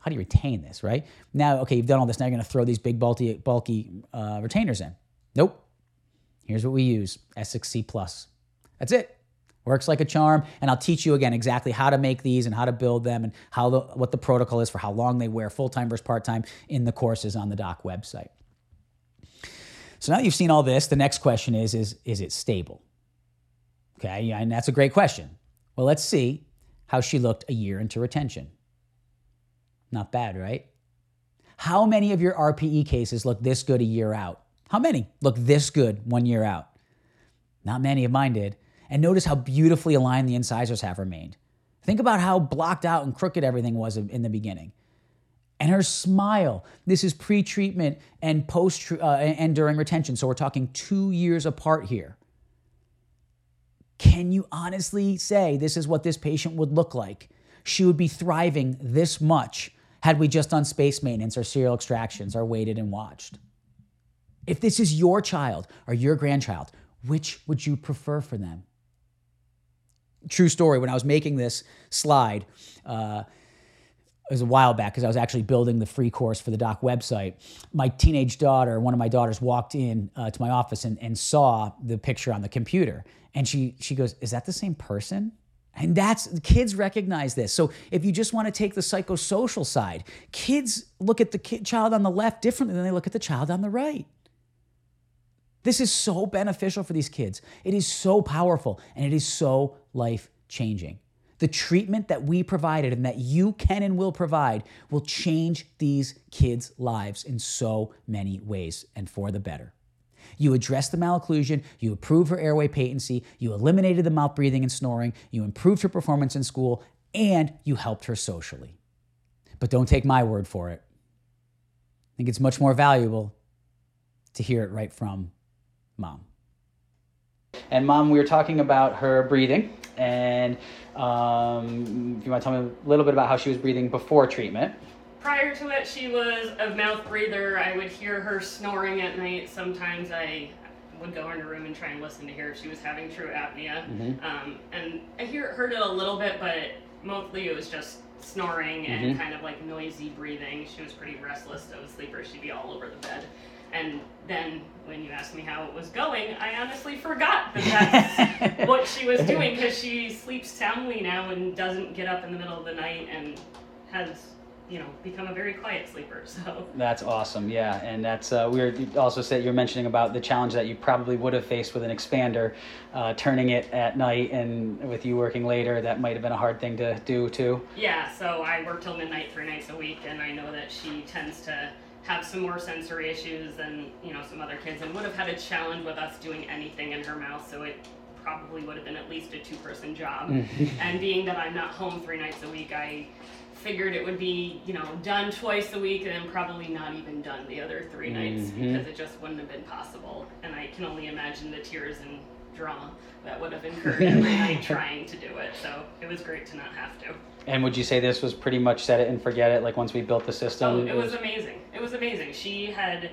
how do you retain this, right? Now, okay, you've done all this. Now you're going to throw these big, bulky, bulky uh, retainers in. Nope. Here's what we use Essix C Plus. That's it. Works like a charm. And I'll teach you again exactly how to make these and how to build them and how the, what the protocol is for how long they wear, full time versus part time, in the courses on the doc website. So now that you've seen all this, the next question is, is, is it stable? Okay, and that's a great question. Well, let's see how she looked a year into retention. Not bad, right? How many of your RPE cases look this good a year out? How many look this good one year out? Not many of mine did. And notice how beautifully aligned the incisors have remained. Think about how blocked out and crooked everything was in the beginning. And her smile. This is pre-treatment and post uh, and during retention. So we're talking two years apart here. Can you honestly say this is what this patient would look like? She would be thriving this much had we just done space maintenance or serial extractions or waited and watched. If this is your child or your grandchild, which would you prefer for them? True story, when I was making this slide, uh, it was a while back because I was actually building the free course for the doc website. My teenage daughter, one of my daughters, walked in uh, to my office and, and saw the picture on the computer. And she, she goes, Is that the same person? And that's kids recognize this. So if you just want to take the psychosocial side, kids look at the kid, child on the left differently than they look at the child on the right. This is so beneficial for these kids. It is so powerful and it is so life changing. The treatment that we provided and that you can and will provide will change these kids' lives in so many ways and for the better. You addressed the malocclusion, you improved her airway patency, you eliminated the mouth breathing and snoring, you improved her performance in school, and you helped her socially. But don't take my word for it. I think it's much more valuable to hear it right from mom. And mom, we were talking about her breathing, and um, if you want to tell me a little bit about how she was breathing before treatment. Prior to it, she was a mouth breather. I would hear her snoring at night. Sometimes I would go in her room and try and listen to hear if she was having true apnea. Mm-hmm. Um, and I hear heard it a little bit, but mostly it was just snoring and mm-hmm. kind of like noisy breathing. She was pretty restless. I a sleeper. She'd be all over the bed. And then when you asked me how it was going, I honestly forgot that that's what she was doing because she sleeps soundly now and doesn't get up in the middle of the night and has you know become a very quiet sleeper so. That's awesome yeah and that's uh, we were also said you're mentioning about the challenge that you probably would have faced with an expander uh, turning it at night and with you working later that might have been a hard thing to do too. Yeah so i work till midnight three nights a week and i know that she tends to have some more sensory issues than you know some other kids and would have had a challenge with us doing anything in her mouth so it probably would have been at least a two person job. Mm-hmm. and being that i'm not home three nights a week i figured it would be, you know, done twice a week and then probably not even done the other 3 nights mm-hmm. because it just wouldn't have been possible. And I can only imagine the tears and drama that would have incurred every night trying to do it. So it was great to not have to. And would you say this was pretty much set it and forget it? Like once we built the system, oh, it, it was, was amazing. It was amazing. She had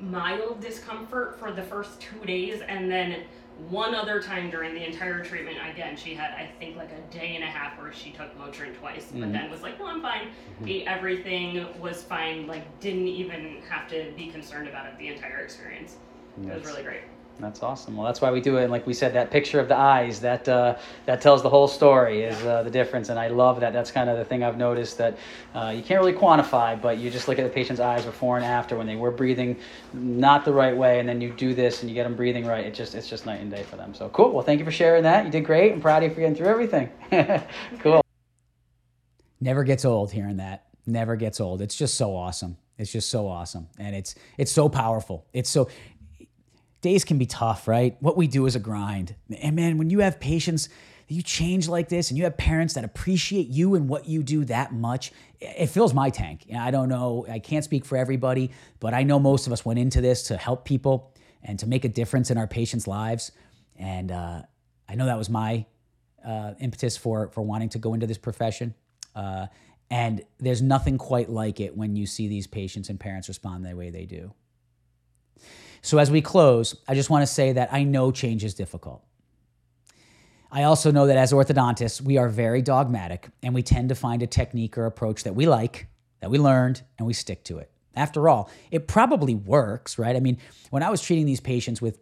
mild discomfort for the first two days, and then one other time during the entire treatment, again, she had, I think, like a day and a half where she took Motrin twice, mm-hmm. but then was like, no, I'm fine. Mm-hmm. Ate everything, was fine, like, didn't even have to be concerned about it the entire experience. Yes. It was really great. That's awesome. Well, that's why we do it. And like we said, that picture of the eyes that uh, that tells the whole story is uh, the difference. And I love that. That's kind of the thing I've noticed that uh, you can't really quantify, but you just look at the patient's eyes before and after when they were breathing not the right way, and then you do this and you get them breathing right. It just it's just night and day for them. So cool. Well, thank you for sharing that. You did great. I'm proud of you for getting through everything. cool. Never gets old hearing that. Never gets old. It's just so awesome. It's just so awesome, and it's it's so powerful. It's so days can be tough, right? What we do is a grind. And man, when you have patients you change like this and you have parents that appreciate you and what you do that much, it fills my tank. I don't know, I can't speak for everybody, but I know most of us went into this to help people and to make a difference in our patients' lives. And uh, I know that was my uh, impetus for for wanting to go into this profession. Uh, and there's nothing quite like it when you see these patients and parents respond the way they do. So, as we close, I just want to say that I know change is difficult. I also know that as orthodontists, we are very dogmatic and we tend to find a technique or approach that we like, that we learned, and we stick to it. After all, it probably works, right? I mean, when I was treating these patients with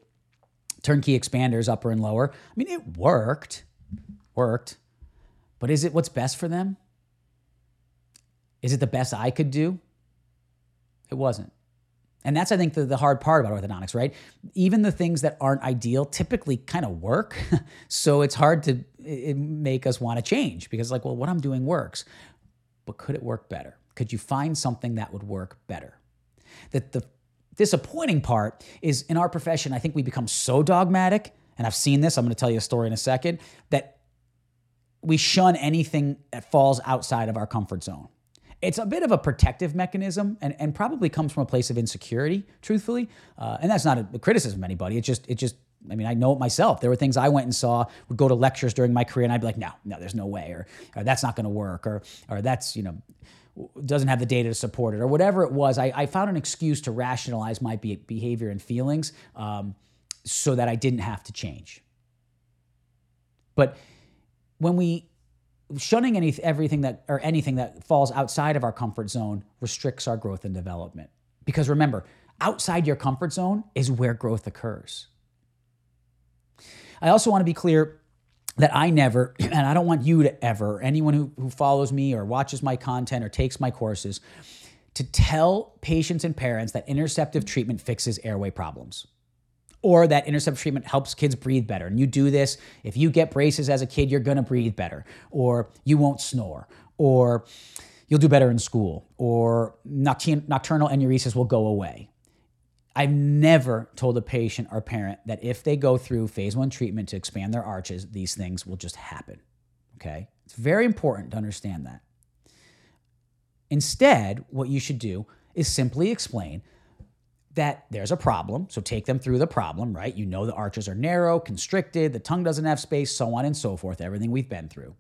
turnkey expanders, upper and lower, I mean, it worked, worked. But is it what's best for them? Is it the best I could do? It wasn't. And that's, I think, the, the hard part about orthodontics, right? Even the things that aren't ideal typically kind of work. so it's hard to it make us want to change because, like, well, what I'm doing works. But could it work better? Could you find something that would work better? That the disappointing part is in our profession, I think we become so dogmatic, and I've seen this, I'm going to tell you a story in a second, that we shun anything that falls outside of our comfort zone. It's a bit of a protective mechanism and, and probably comes from a place of insecurity, truthfully. Uh, and that's not a criticism of anybody. It just, it just, I mean, I know it myself. There were things I went and saw, would go to lectures during my career, and I'd be like, no, no, there's no way, or, or that's not going to work, or, or that's, you know, doesn't have the data to support it, or whatever it was. I, I found an excuse to rationalize my be- behavior and feelings um, so that I didn't have to change. But when we shunning any everything that or anything that falls outside of our comfort zone restricts our growth and development. Because remember, outside your comfort zone is where growth occurs. I also want to be clear that I never, and I don't want you to ever, anyone who, who follows me or watches my content or takes my courses, to tell patients and parents that interceptive treatment fixes airway problems or that intercept treatment helps kids breathe better. And you do this, if you get braces as a kid, you're gonna breathe better, or you won't snore, or you'll do better in school, or nocturnal enuresis will go away. I've never told a patient or parent that if they go through phase one treatment to expand their arches, these things will just happen. Okay? It's very important to understand that. Instead, what you should do is simply explain that there's a problem. So take them through the problem, right? You know the arches are narrow, constricted, the tongue doesn't have space, so on and so forth, everything we've been through.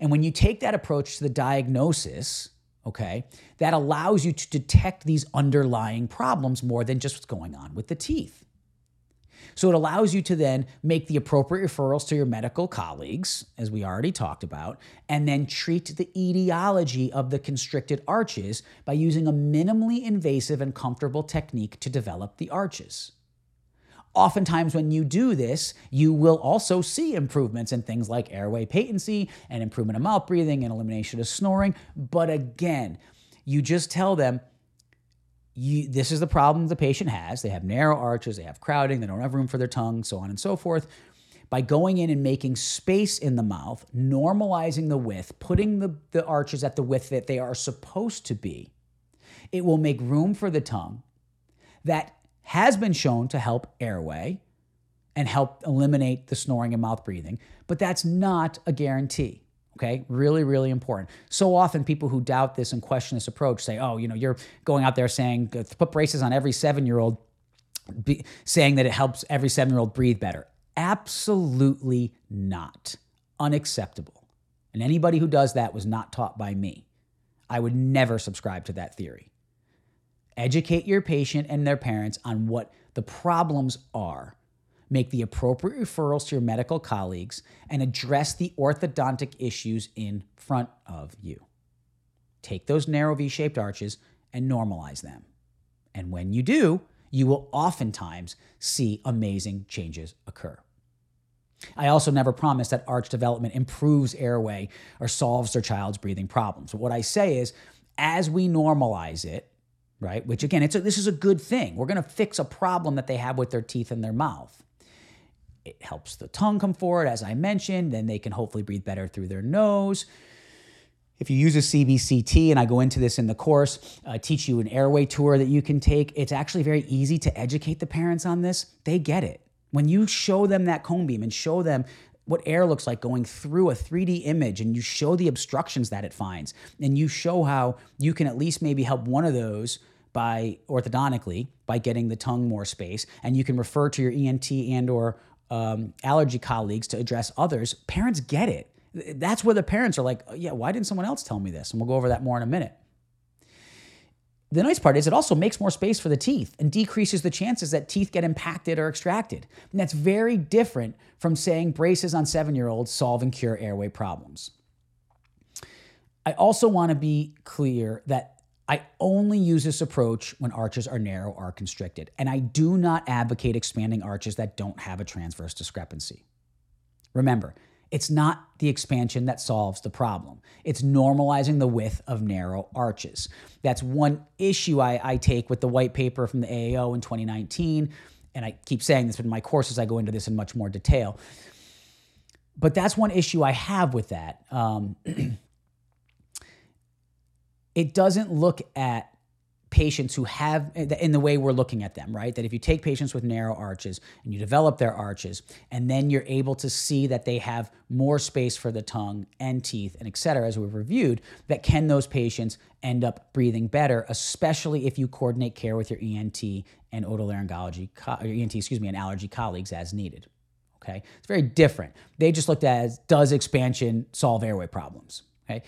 And when you take that approach to the diagnosis, okay, that allows you to detect these underlying problems more than just what's going on with the teeth. So it allows you to then make the appropriate referrals to your medical colleagues, as we already talked about, and then treat the etiology of the constricted arches by using a minimally invasive and comfortable technique to develop the arches. Oftentimes, when you do this, you will also see improvements in things like airway patency and improvement of mouth breathing and elimination of snoring. But again, you just tell them, you, this is the problem the patient has. They have narrow arches, they have crowding, they don't have room for their tongue, so on and so forth. By going in and making space in the mouth, normalizing the width, putting the, the arches at the width that they are supposed to be, it will make room for the tongue that has been shown to help airway and help eliminate the snoring and mouth breathing, but that's not a guarantee. Okay, really, really important. So often, people who doubt this and question this approach say, "Oh, you know, you're going out there saying uh, put braces on every seven-year-old, saying that it helps every seven-year-old breathe better." Absolutely not. Unacceptable. And anybody who does that was not taught by me. I would never subscribe to that theory. Educate your patient and their parents on what the problems are make the appropriate referrals to your medical colleagues, and address the orthodontic issues in front of you. Take those narrow V shaped arches and normalize them. And when you do, you will oftentimes see amazing changes occur. I also never promise that arch development improves airway or solves their child's breathing problems. But what I say is, as we normalize it, right, which again, it's a, this is a good thing. We're going to fix a problem that they have with their teeth and their mouth it helps the tongue come forward, as I mentioned. Then they can hopefully breathe better through their nose. If you use a CBCT, and I go into this in the course, uh, teach you an airway tour that you can take, it's actually very easy to educate the parents on this. They get it. When you show them that cone beam and show them what air looks like going through a 3D image and you show the obstructions that it finds and you show how you can at least maybe help one of those by orthodontically by getting the tongue more space and you can refer to your ENT and or um, allergy colleagues to address others, parents get it. That's where the parents are like, oh, yeah, why didn't someone else tell me this? And we'll go over that more in a minute. The nice part is it also makes more space for the teeth and decreases the chances that teeth get impacted or extracted. And that's very different from saying braces on seven year olds solve and cure airway problems. I also want to be clear that I only use this approach when arches are narrow or constricted, and I do not advocate expanding arches that don't have a transverse discrepancy. Remember, it's not the expansion that solves the problem. It's normalizing the width of narrow arches. That's one issue I, I, take with the white paper from the AAO in 2019. And I keep saying this, but in my courses, I go into this in much more detail. But that's one issue I have with that. Um, it doesn't look at patients who have, in the way we're looking at them, right? That if you take patients with narrow arches and you develop their arches, and then you're able to see that they have more space for the tongue and teeth and et cetera, as we've reviewed, that can those patients end up breathing better, especially if you coordinate care with your ENT and otolaryngology, ENT, excuse me, and allergy colleagues as needed. Okay, it's very different. They just looked at does expansion solve airway problems? Okay.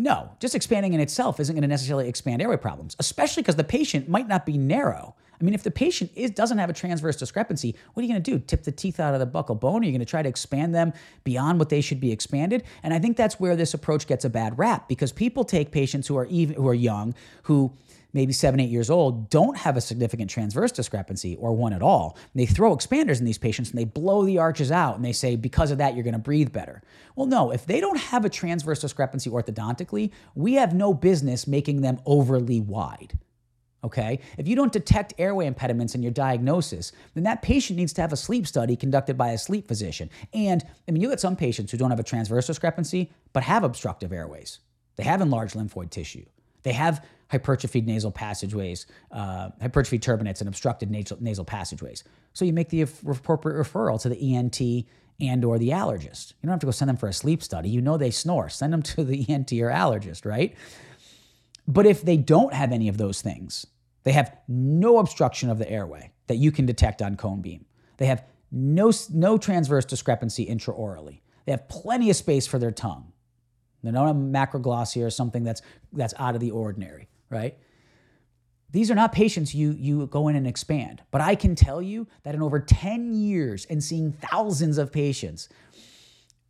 No, just expanding in itself isn't going to necessarily expand airway problems, especially because the patient might not be narrow. I mean, if the patient is, doesn't have a transverse discrepancy, what are you going to do? Tip the teeth out of the buccal bone? Are you going to try to expand them beyond what they should be expanded? And I think that's where this approach gets a bad rap because people take patients who are even who are young, who maybe seven, eight years old, don't have a significant transverse discrepancy or one at all. And they throw expanders in these patients and they blow the arches out and they say, because of that, you're going to breathe better. Well, no, if they don't have a transverse discrepancy orthodontically, we have no business making them overly wide. Okay? If you don't detect airway impediments in your diagnosis, then that patient needs to have a sleep study conducted by a sleep physician. And I mean, you get some patients who don't have a transverse discrepancy, but have obstructive airways. They have enlarged lymphoid tissue. They have hypertrophied nasal passageways, uh, hypertrophied turbinates, and obstructed nasal, nasal passageways. So you make the appropriate referral to the ENT and or the allergist. You don't have to go send them for a sleep study. You know they snore. Send them to the ENT or allergist, right? But if they don't have any of those things, they have no obstruction of the airway that you can detect on cone beam. They have no, no transverse discrepancy intraorally. They have plenty of space for their tongue. They don't have macroglossia or something that's, that's out of the ordinary right? These are not patients you, you go in and expand. But I can tell you that in over 10 years and seeing thousands of patients,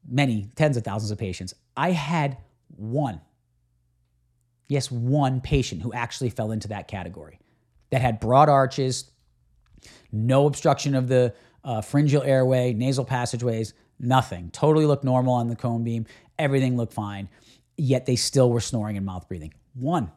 many tens of thousands of patients, I had one, yes, one patient who actually fell into that category that had broad arches, no obstruction of the uh, pharyngeal airway, nasal passageways, nothing. Totally looked normal on the cone beam. Everything looked fine. Yet they still were snoring and mouth breathing. One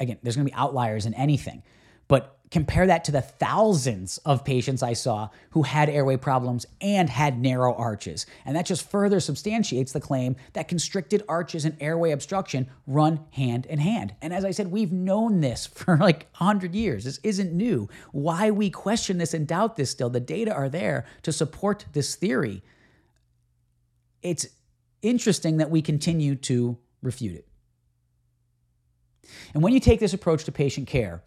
again, there's going to be outliers in anything. But compare that to the thousands of patients I saw who had airway problems and had narrow arches. And that just further substantiates the claim that constricted arches and airway obstruction run hand in hand. And as I said, we've known this for like 100 years. This isn't new. Why we question this and doubt this still, the data are there to support this theory. It's interesting that we continue to refute it. And when you take this approach to patient care,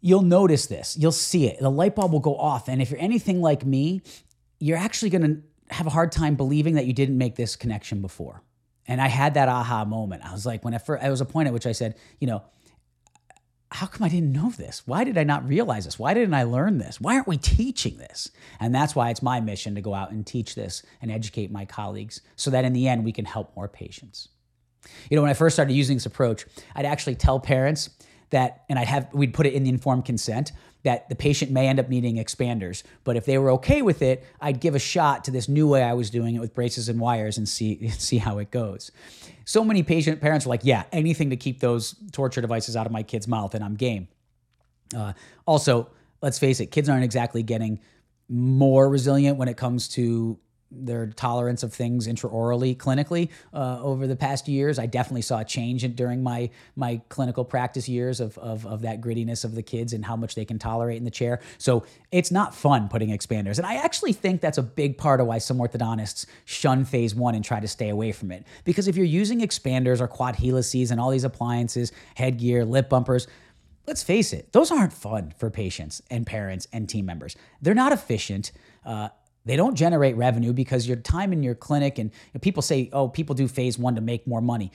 you'll notice this. You'll see it. The light bulb will go off. And if you're anything like me, you're actually going to have a hard time believing that you didn't make this connection before. And I had that aha moment. I was like, when I first, I was a point at which I said, you know, how come I didn't know this? Why did I not realize this? Why didn't I learn this? Why aren't we teaching this? And that's why it's my mission to go out and teach this and educate my colleagues so that in the end we can help more patients. You know, when I first started using this approach, I'd actually tell parents that, and I'd have, we'd put it in the informed consent that the patient may end up needing expanders. But if they were okay with it, I'd give a shot to this new way I was doing it with braces and wires and see, see how it goes. So many patient parents are like, yeah, anything to keep those torture devices out of my kid's mouth, and I'm game. Uh, also, let's face it, kids aren't exactly getting more resilient when it comes to their tolerance of things intraorally clinically uh, over the past years. I definitely saw a change in, during my my clinical practice years of, of, of that grittiness of the kids and how much they can tolerate in the chair. So it's not fun putting expanders. And I actually think that's a big part of why some orthodontists shun phase one and try to stay away from it. Because if you're using expanders or quad helices and all these appliances, headgear, lip bumpers, let's face it, those aren't fun for patients and parents and team members. They're not efficient. Uh, they don't generate revenue because your time in your clinic and people say, oh, people do phase one to make more money.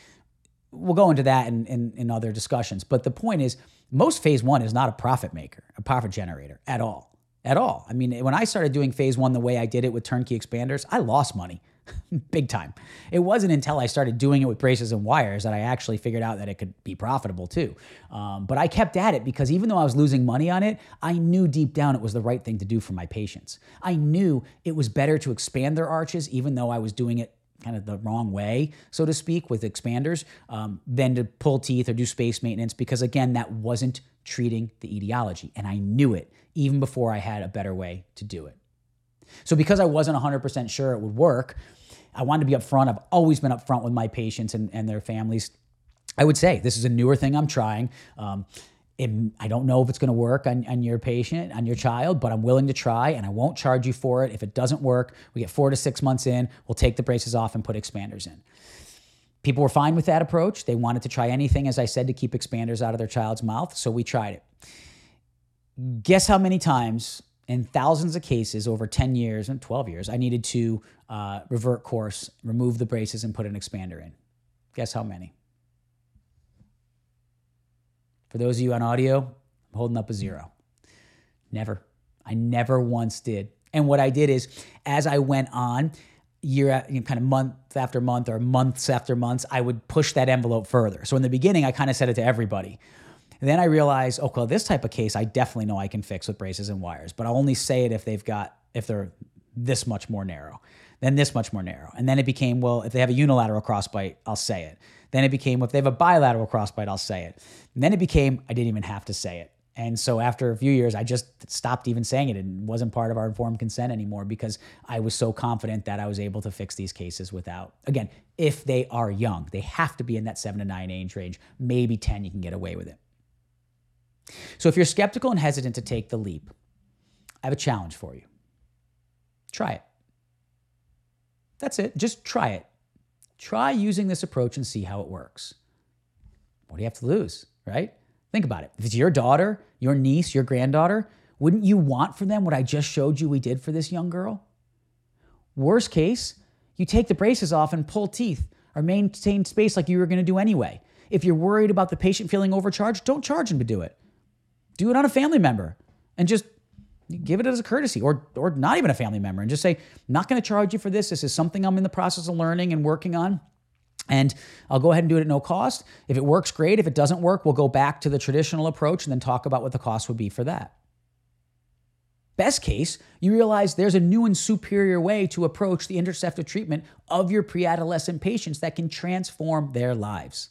We'll go into that in, in, in other discussions. But the point is, most phase one is not a profit maker, a profit generator at all. At all. I mean, when I started doing phase one the way I did it with turnkey expanders, I lost money. big time. It wasn't until I started doing it with braces and wires that I actually figured out that it could be profitable too. Um, but I kept at it because even though I was losing money on it, I knew deep down it was the right thing to do for my patients. I knew it was better to expand their arches, even though I was doing it kind of the wrong way, so to speak, with expanders, um, than to pull teeth or do space maintenance because, again, that wasn't treating the etiology. And I knew it even before I had a better way to do it. So because I wasn't 100% sure it would work, I wanted to be upfront. I've always been upfront with my patients and, and their families I would say this is a newer thing I'm trying. Um, it, I don't know if it's going to work on, on your patient, on your child, but I'm willing to try and I won't charge you for it. If it doesn't work, we get four to six months in, we'll take the braces off and put expanders in. People were fine with that approach. They wanted to try anything, as I said, to keep expanders out of their child's mouth. So we tried it. Guess how many times in thousands of cases over 10 years and 12 years, I needed to uh, revert course, remove the braces, and put an expander in. Guess how many? For those of you on audio, I'm holding up a zero. Never. I never once did. And what I did is, as I went on, year you know, kind of month after month or months after months, I would push that envelope further. So in the beginning, I kind of said it to everybody. And then I realized, oh, well, this type of case, I definitely know I can fix with braces and wires, but I'll only say it if they've got, if they're this much more narrow, then this much more narrow. And then it became, well, if they have a unilateral crossbite, I'll say it. Then it became, if they have a bilateral crossbite, I'll say it. And then it became, I didn't even have to say it. And so after a few years, I just stopped even saying it and wasn't part of our informed consent anymore because I was so confident that I was able to fix these cases without, again, if they are young, they have to be in that seven to nine age range, maybe 10, you can get away with it. So if you're skeptical and hesitant to take the leap, I have a challenge for you. Try it. That's it. Just try it. Try using this approach and see how it works. What do you have to lose, right? Think about it. If it's your daughter, your niece, your granddaughter, wouldn't you want for them what I just showed you we did for this young girl? Worst case, you take the braces off and pull teeth or maintain space like you were going to do anyway. If you're worried about the patient feeling overcharged, don't charge them to do it. Do it on a family member and just give it as a courtesy or or not even a family member and just say, not going to charge you for this. This is something I'm in the process of learning and working on. And I'll go ahead and do it at no cost. If it works, great. If it doesn't work, we'll go back to the traditional approach and then talk about what the cost would be for that. Best case, you realize there's a new and superior way to approach the interceptive treatment of your pre adolescent patients that can transform their lives.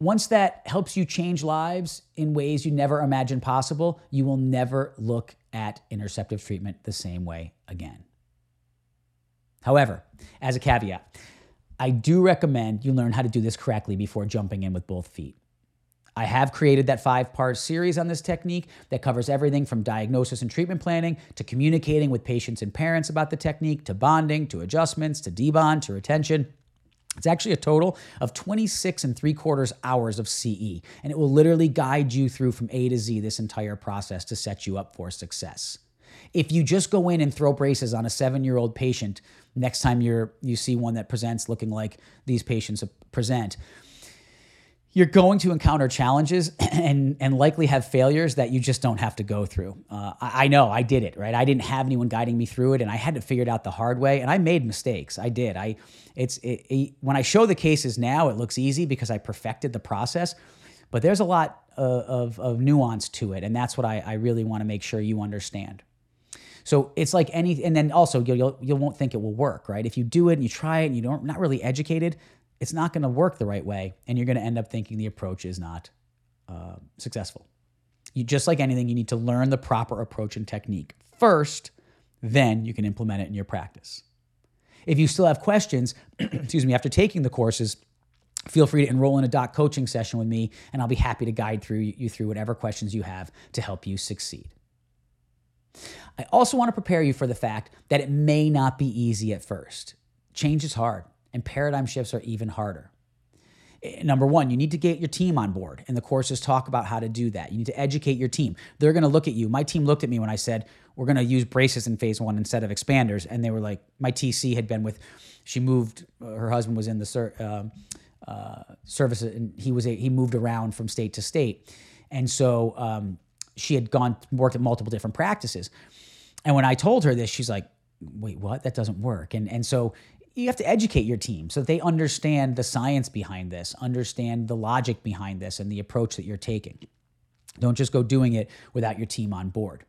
Once that helps you change lives in ways you never imagined possible, you will never look at interceptive treatment the same way again. However, as a caveat, I do recommend you learn how to do this correctly before jumping in with both feet. I have created that five part series on this technique that covers everything from diagnosis and treatment planning to communicating with patients and parents about the technique to bonding to adjustments to debond to retention. It's actually a total of 26 and three quarters hours of CE, and it will literally guide you through from A to Z this entire process to set you up for success. If you just go in and throw braces on a seven year old patient, next time you're, you see one that presents looking like these patients present, you're going to encounter challenges and, and likely have failures that you just don't have to go through. Uh, I, I, know I did it, right? I didn't have anyone guiding me through it, and I had to figure it out the hard way. And I made mistakes. I did. I it's it, it, when I show the cases now, it looks easy because I perfected the process. But there's a lot of, of, of nuance to it, and that's what I, I really want to make sure you understand. So it's like any, and then also you'll, you'll, you won't think it will work, right? If you do it and you try it and you don't not really educated, it's not going to work the right way, and you're going to end up thinking the approach is not uh, successful. You just like anything, you need to learn the proper approach and technique first, then you can implement it in your practice. If you still have questions, excuse me, after taking the courses, feel free to enroll in a doc coaching session with me, and I'll be happy to guide through you through whatever questions you have to help you succeed. I also want to prepare you for the fact that it may not be easy at first. Change is hard and paradigm shifts are even harder. Eh, number one, you need to get your team on board, and the courses talk about how to do that. You need to educate your team. They're going to look at you. My team looked at me when I said we're going to use braces in phase one instead of expanders, and they were like, my TC had been with, she moved. Uh, her husband was in the uh, uh, service, and he was a, he moved around from state to state, and so um, she had gone worked at multiple different practices. And when I told her this, she's like, "Wait, what? That doesn't work." And and so you have to educate your team so that they understand the science behind this, understand the logic behind this, and the approach that you're taking. Don't just go doing it without your team on board.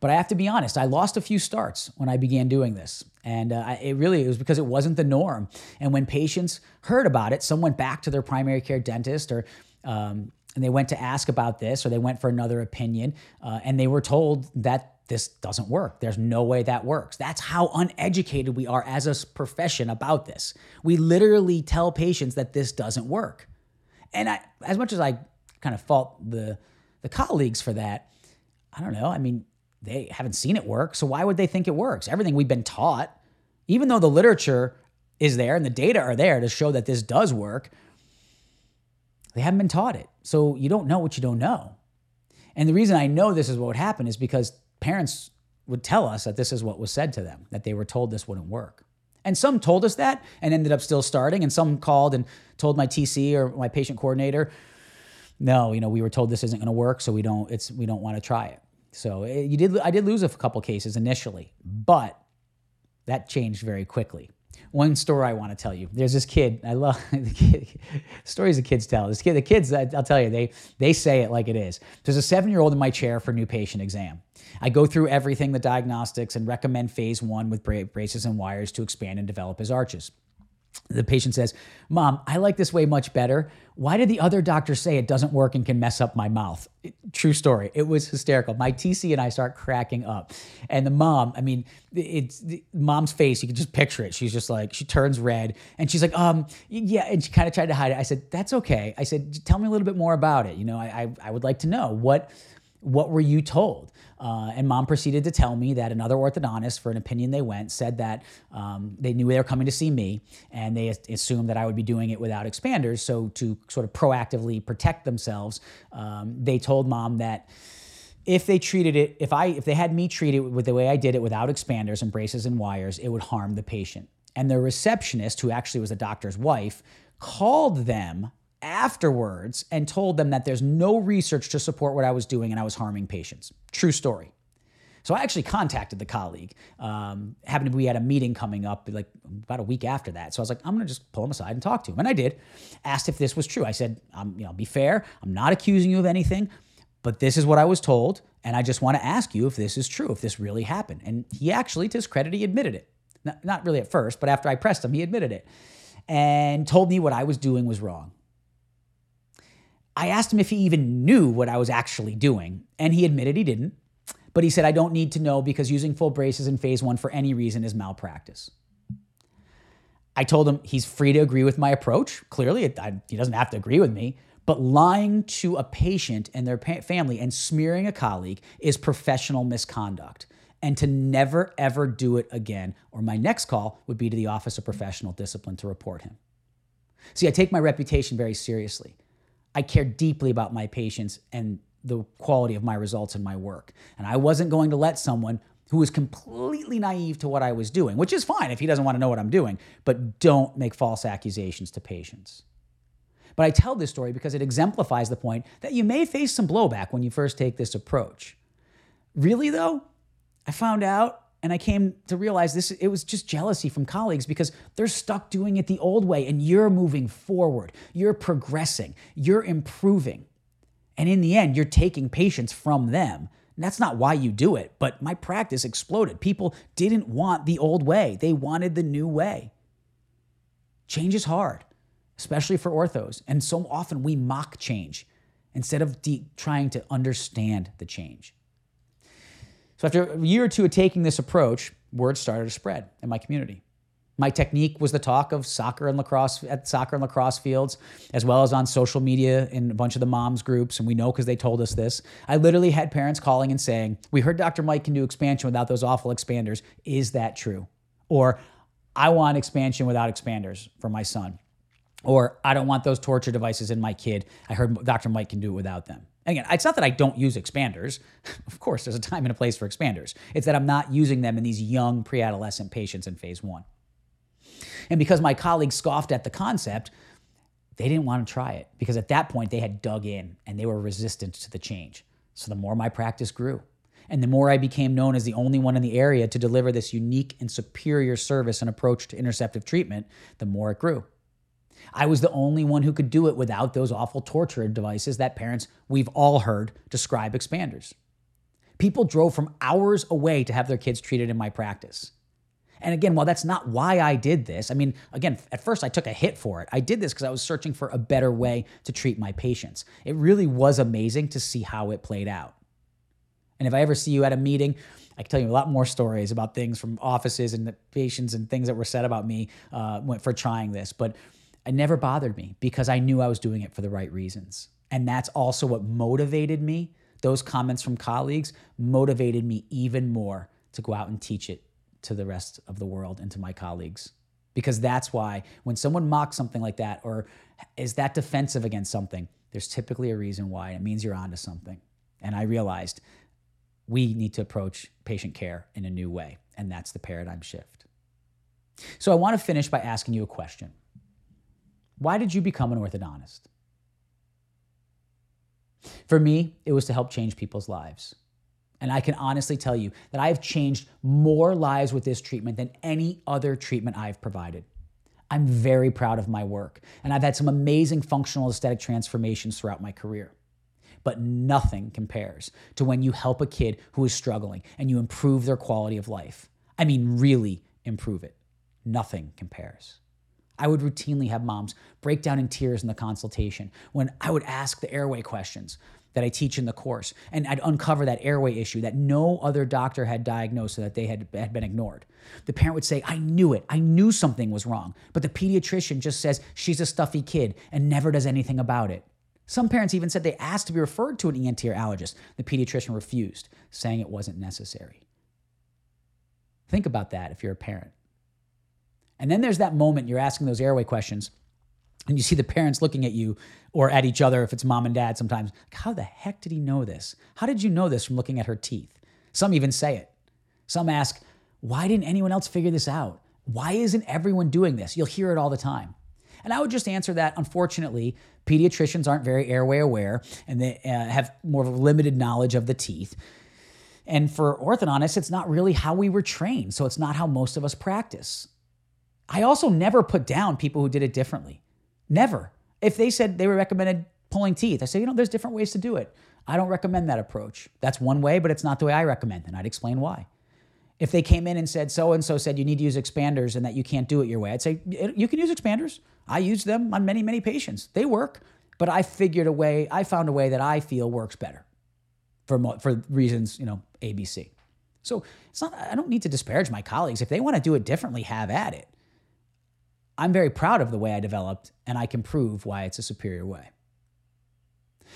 But I have to be honest, I lost a few starts when I began doing this. And uh, it really it was because it wasn't the norm. And when patients heard about it, some went back to their primary care dentist or um, and they went to ask about this or they went for another opinion uh, and they were told that this doesn't work. There's no way that works. That's how uneducated we are as a profession about this. We literally tell patients that this doesn't work. And I, as much as I kind of fault the the colleagues for that, I don't know. I mean, they haven't seen it work, so why would they think it works? Everything we've been taught, even though the literature is there and the data are there to show that this does work, they haven't been taught it. So you don't know what you don't know. And the reason I know this is what would happen is because parents would tell us that this is what was said to them, that they were told this wouldn't work. And some told us that and ended up still starting, and some called and told my TC or my patient coordinator, no, you know, we were told this isn't going to work, so we don't it's we don't want to try it. So it, eh, you did I did lose a couple cases initially, but that changed very quickly one story I want to tell you. There's this kid. I love the kid, stories the kids tell. This kid, the kids, I'll tell you, they they say it like it is. There's a seven year old in my chair for new patient exam. I go through everything, the diagnostics, and recommend phase one with braces and wires to expand and develop his arches. The patient says, Mom, I like this way much better. Why did the other doctor say it doesn't work and can mess up my mouth? True story. It was hysterical. My TC and I start cracking up. And the mom, I mean, it's the mom's face, you can just picture it. She's just like, she turns red and she's like, um, yeah. And she kind of tried to hide it. I said, That's okay. I said, Tell me a little bit more about it. You know, I, I, I would like to know what what were you told? Uh, and mom proceeded to tell me that another orthodontist, for an opinion they went, said that um, they knew they were coming to see me and they assumed that I would be doing it without expanders. So, to sort of proactively protect themselves, um, they told mom that if they treated it, if I if they had me treat it with the way I did it without expanders and braces and wires, it would harm the patient. And the receptionist, who actually was the doctor's wife, called them afterwards and told them that there's no research to support what I was doing and I was harming patients. True story. So I actually contacted the colleague. Um, happened to be at a meeting coming up like about a week after that. So I was like, I'm gonna just pull him aside and talk to him. And I did. Asked if this was true. I said, I'm, you know, be fair. I'm not accusing you of anything, but this is what I was told, and I just want to ask you if this is true, if this really happened. And he actually, to his credit, he admitted it. Not, not really at first, but after I pressed him, he admitted it and told me what I was doing was wrong. I asked him if he even knew what I was actually doing, and he admitted he didn't. But he said, I don't need to know because using full braces in phase one for any reason is malpractice. I told him he's free to agree with my approach. Clearly, I, he doesn't have to agree with me. But lying to a patient and their pa- family and smearing a colleague is professional misconduct. And to never, ever do it again, or my next call would be to the Office of Professional Discipline to report him. See, I take my reputation very seriously. I care deeply about my patients and the quality of my results and my work. And I wasn't going to let someone who was completely naive to what I was doing, which is fine if he doesn't want to know what I'm doing, but don't make false accusations to patients. But I tell this story because it exemplifies the point that you may face some blowback when you first take this approach. Really, though, I found out and I came to realize this it was just jealousy from colleagues because they're stuck doing it the old way and you're moving forward. You're progressing. You're improving. And in the end, you're taking patients from them. And that's not why you do it, but my practice exploded. People didn't want the old way. They wanted the new way. Change is hard, especially for orthos. And so often we mock change instead of de- trying to understand the change. So after a year or two of taking this approach, word started to spread in my community. My technique was the talk of soccer and lacrosse at soccer and lacrosse fields, as well as on social media in a bunch of the moms groups. And we know because they told us this. I literally had parents calling and saying, We heard Dr. Mike can do expansion without those awful expanders. Is that true? Or, I want expansion without expanders for my son. Or, I don't want those torture devices in my kid. I heard Dr. Mike can do it without them. Again, it's not that I don't use expanders. Of course, there's a time and a place for expanders. It's that I'm not using them in these young pre adolescent patients in phase one. And because my colleagues scoffed at the concept, they didn't want to try it because at that point they had dug in and they were resistant to the change. So the more my practice grew, and the more I became known as the only one in the area to deliver this unique and superior service and approach to interceptive treatment, the more it grew. I was the only one who could do it without those awful torture devices that parents we've all heard describe expanders. People drove from hours away to have their kids treated in my practice. And again, while that's not why I did this, I mean, again, at first I took a hit for it. I did this because I was searching for a better way to treat my patients. It really was amazing to see how it played out. And if I ever see you at a meeting I can tell you a lot more stories about things from offices and the patients and things that were said about me uh, for trying this. But it never bothered me because I knew I was doing it for the right reasons. And that's also what motivated me. Those comments from colleagues motivated me even more to go out and teach it to the rest of the world and to my colleagues. Because that's why when someone mocks something like that or is that defensive against something, there's typically a reason why. It means you're onto something. And I realized we need to approach patient care in a new way, and that's the paradigm shift. So I want to finish by asking you a question Why did you become an orthodontist? For me, it was to help change people's lives. And I can honestly tell you that I have changed more lives with this treatment than any other treatment I've provided. I'm very proud of my work, and I've had some amazing functional aesthetic transformations throughout my career. But nothing compares to when you help a kid who is struggling and you improve their quality of life. I mean, really improve it. Nothing compares. I would routinely have moms break down in tears in the consultation when I would ask the airway questions that I teach in the course. And I'd uncover that airway issue that no other doctor had diagnosed so that they had, had been ignored. The parent would say, I knew it. I knew something was wrong. But the pediatrician just says she's a stuffy kid and never does anything about it. Some parents even said they asked to be referred to an ENT or allergist. The pediatrician refused, saying it wasn't necessary. Think about that if you're a parent. And then there's that moment you're asking those airway questions and you see the parents looking at you or at each other if it's mom and dad sometimes. How the heck did he know this? How did you know this from looking at her teeth? Some even say it. Some ask, why didn't anyone else figure this out? Why isn't everyone doing this? You'll hear it all the time. And I would just answer that unfortunately, pediatricians aren't very airway aware and they uh, have more limited knowledge of the teeth. And for orthodontists, it's not really how we were trained. So it's not how most of us practice. I also never put down people who did it differently. Never. If they said they were recommended pulling teeth, I say, you know, there's different ways to do it. I don't recommend that approach. That's one way, but it's not the way I recommend, and I'd explain why. If they came in and said so and so said you need to use expanders and that you can't do it your way, I'd say you can use expanders. I use them on many many patients. They work, but I figured a way. I found a way that I feel works better for for reasons you know ABC. So it's not. I don't need to disparage my colleagues if they want to do it differently. Have at it. I'm very proud of the way I developed, and I can prove why it's a superior way.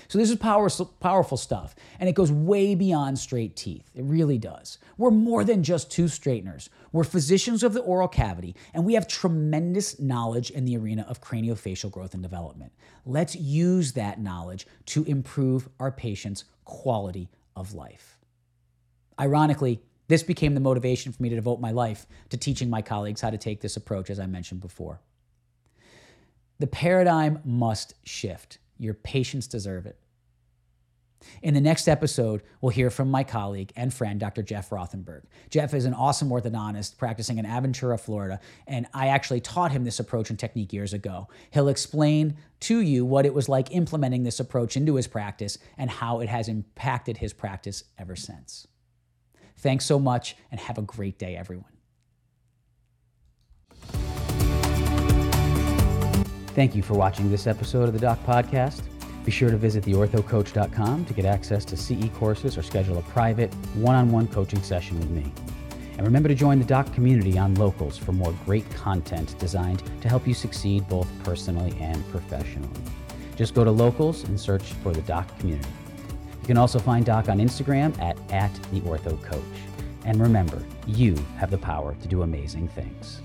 So this is power, powerful stuff, and it goes way beyond straight teeth. It really does. We're more than just two straighteners. We're physicians of the oral cavity, and we have tremendous knowledge in the arena of craniofacial growth and development. Let's use that knowledge to improve our patients' quality of life. Ironically, this became the motivation for me to devote my life to teaching my colleagues how to take this approach, as I mentioned before. The paradigm must shift. Your patients deserve it. In the next episode, we'll hear from my colleague and friend, Dr. Jeff Rothenberg. Jeff is an awesome orthodontist practicing in Aventura, Florida, and I actually taught him this approach and technique years ago. He'll explain to you what it was like implementing this approach into his practice and how it has impacted his practice ever since. Thanks so much and have a great day, everyone. Thank you for watching this episode of the Doc Podcast. Be sure to visit theorthocoach.com to get access to CE courses or schedule a private one on one coaching session with me. And remember to join the Doc community on Locals for more great content designed to help you succeed both personally and professionally. Just go to Locals and search for the Doc community. You can also find Doc on Instagram at, at the Ortho Coach. And remember, you have the power to do amazing things.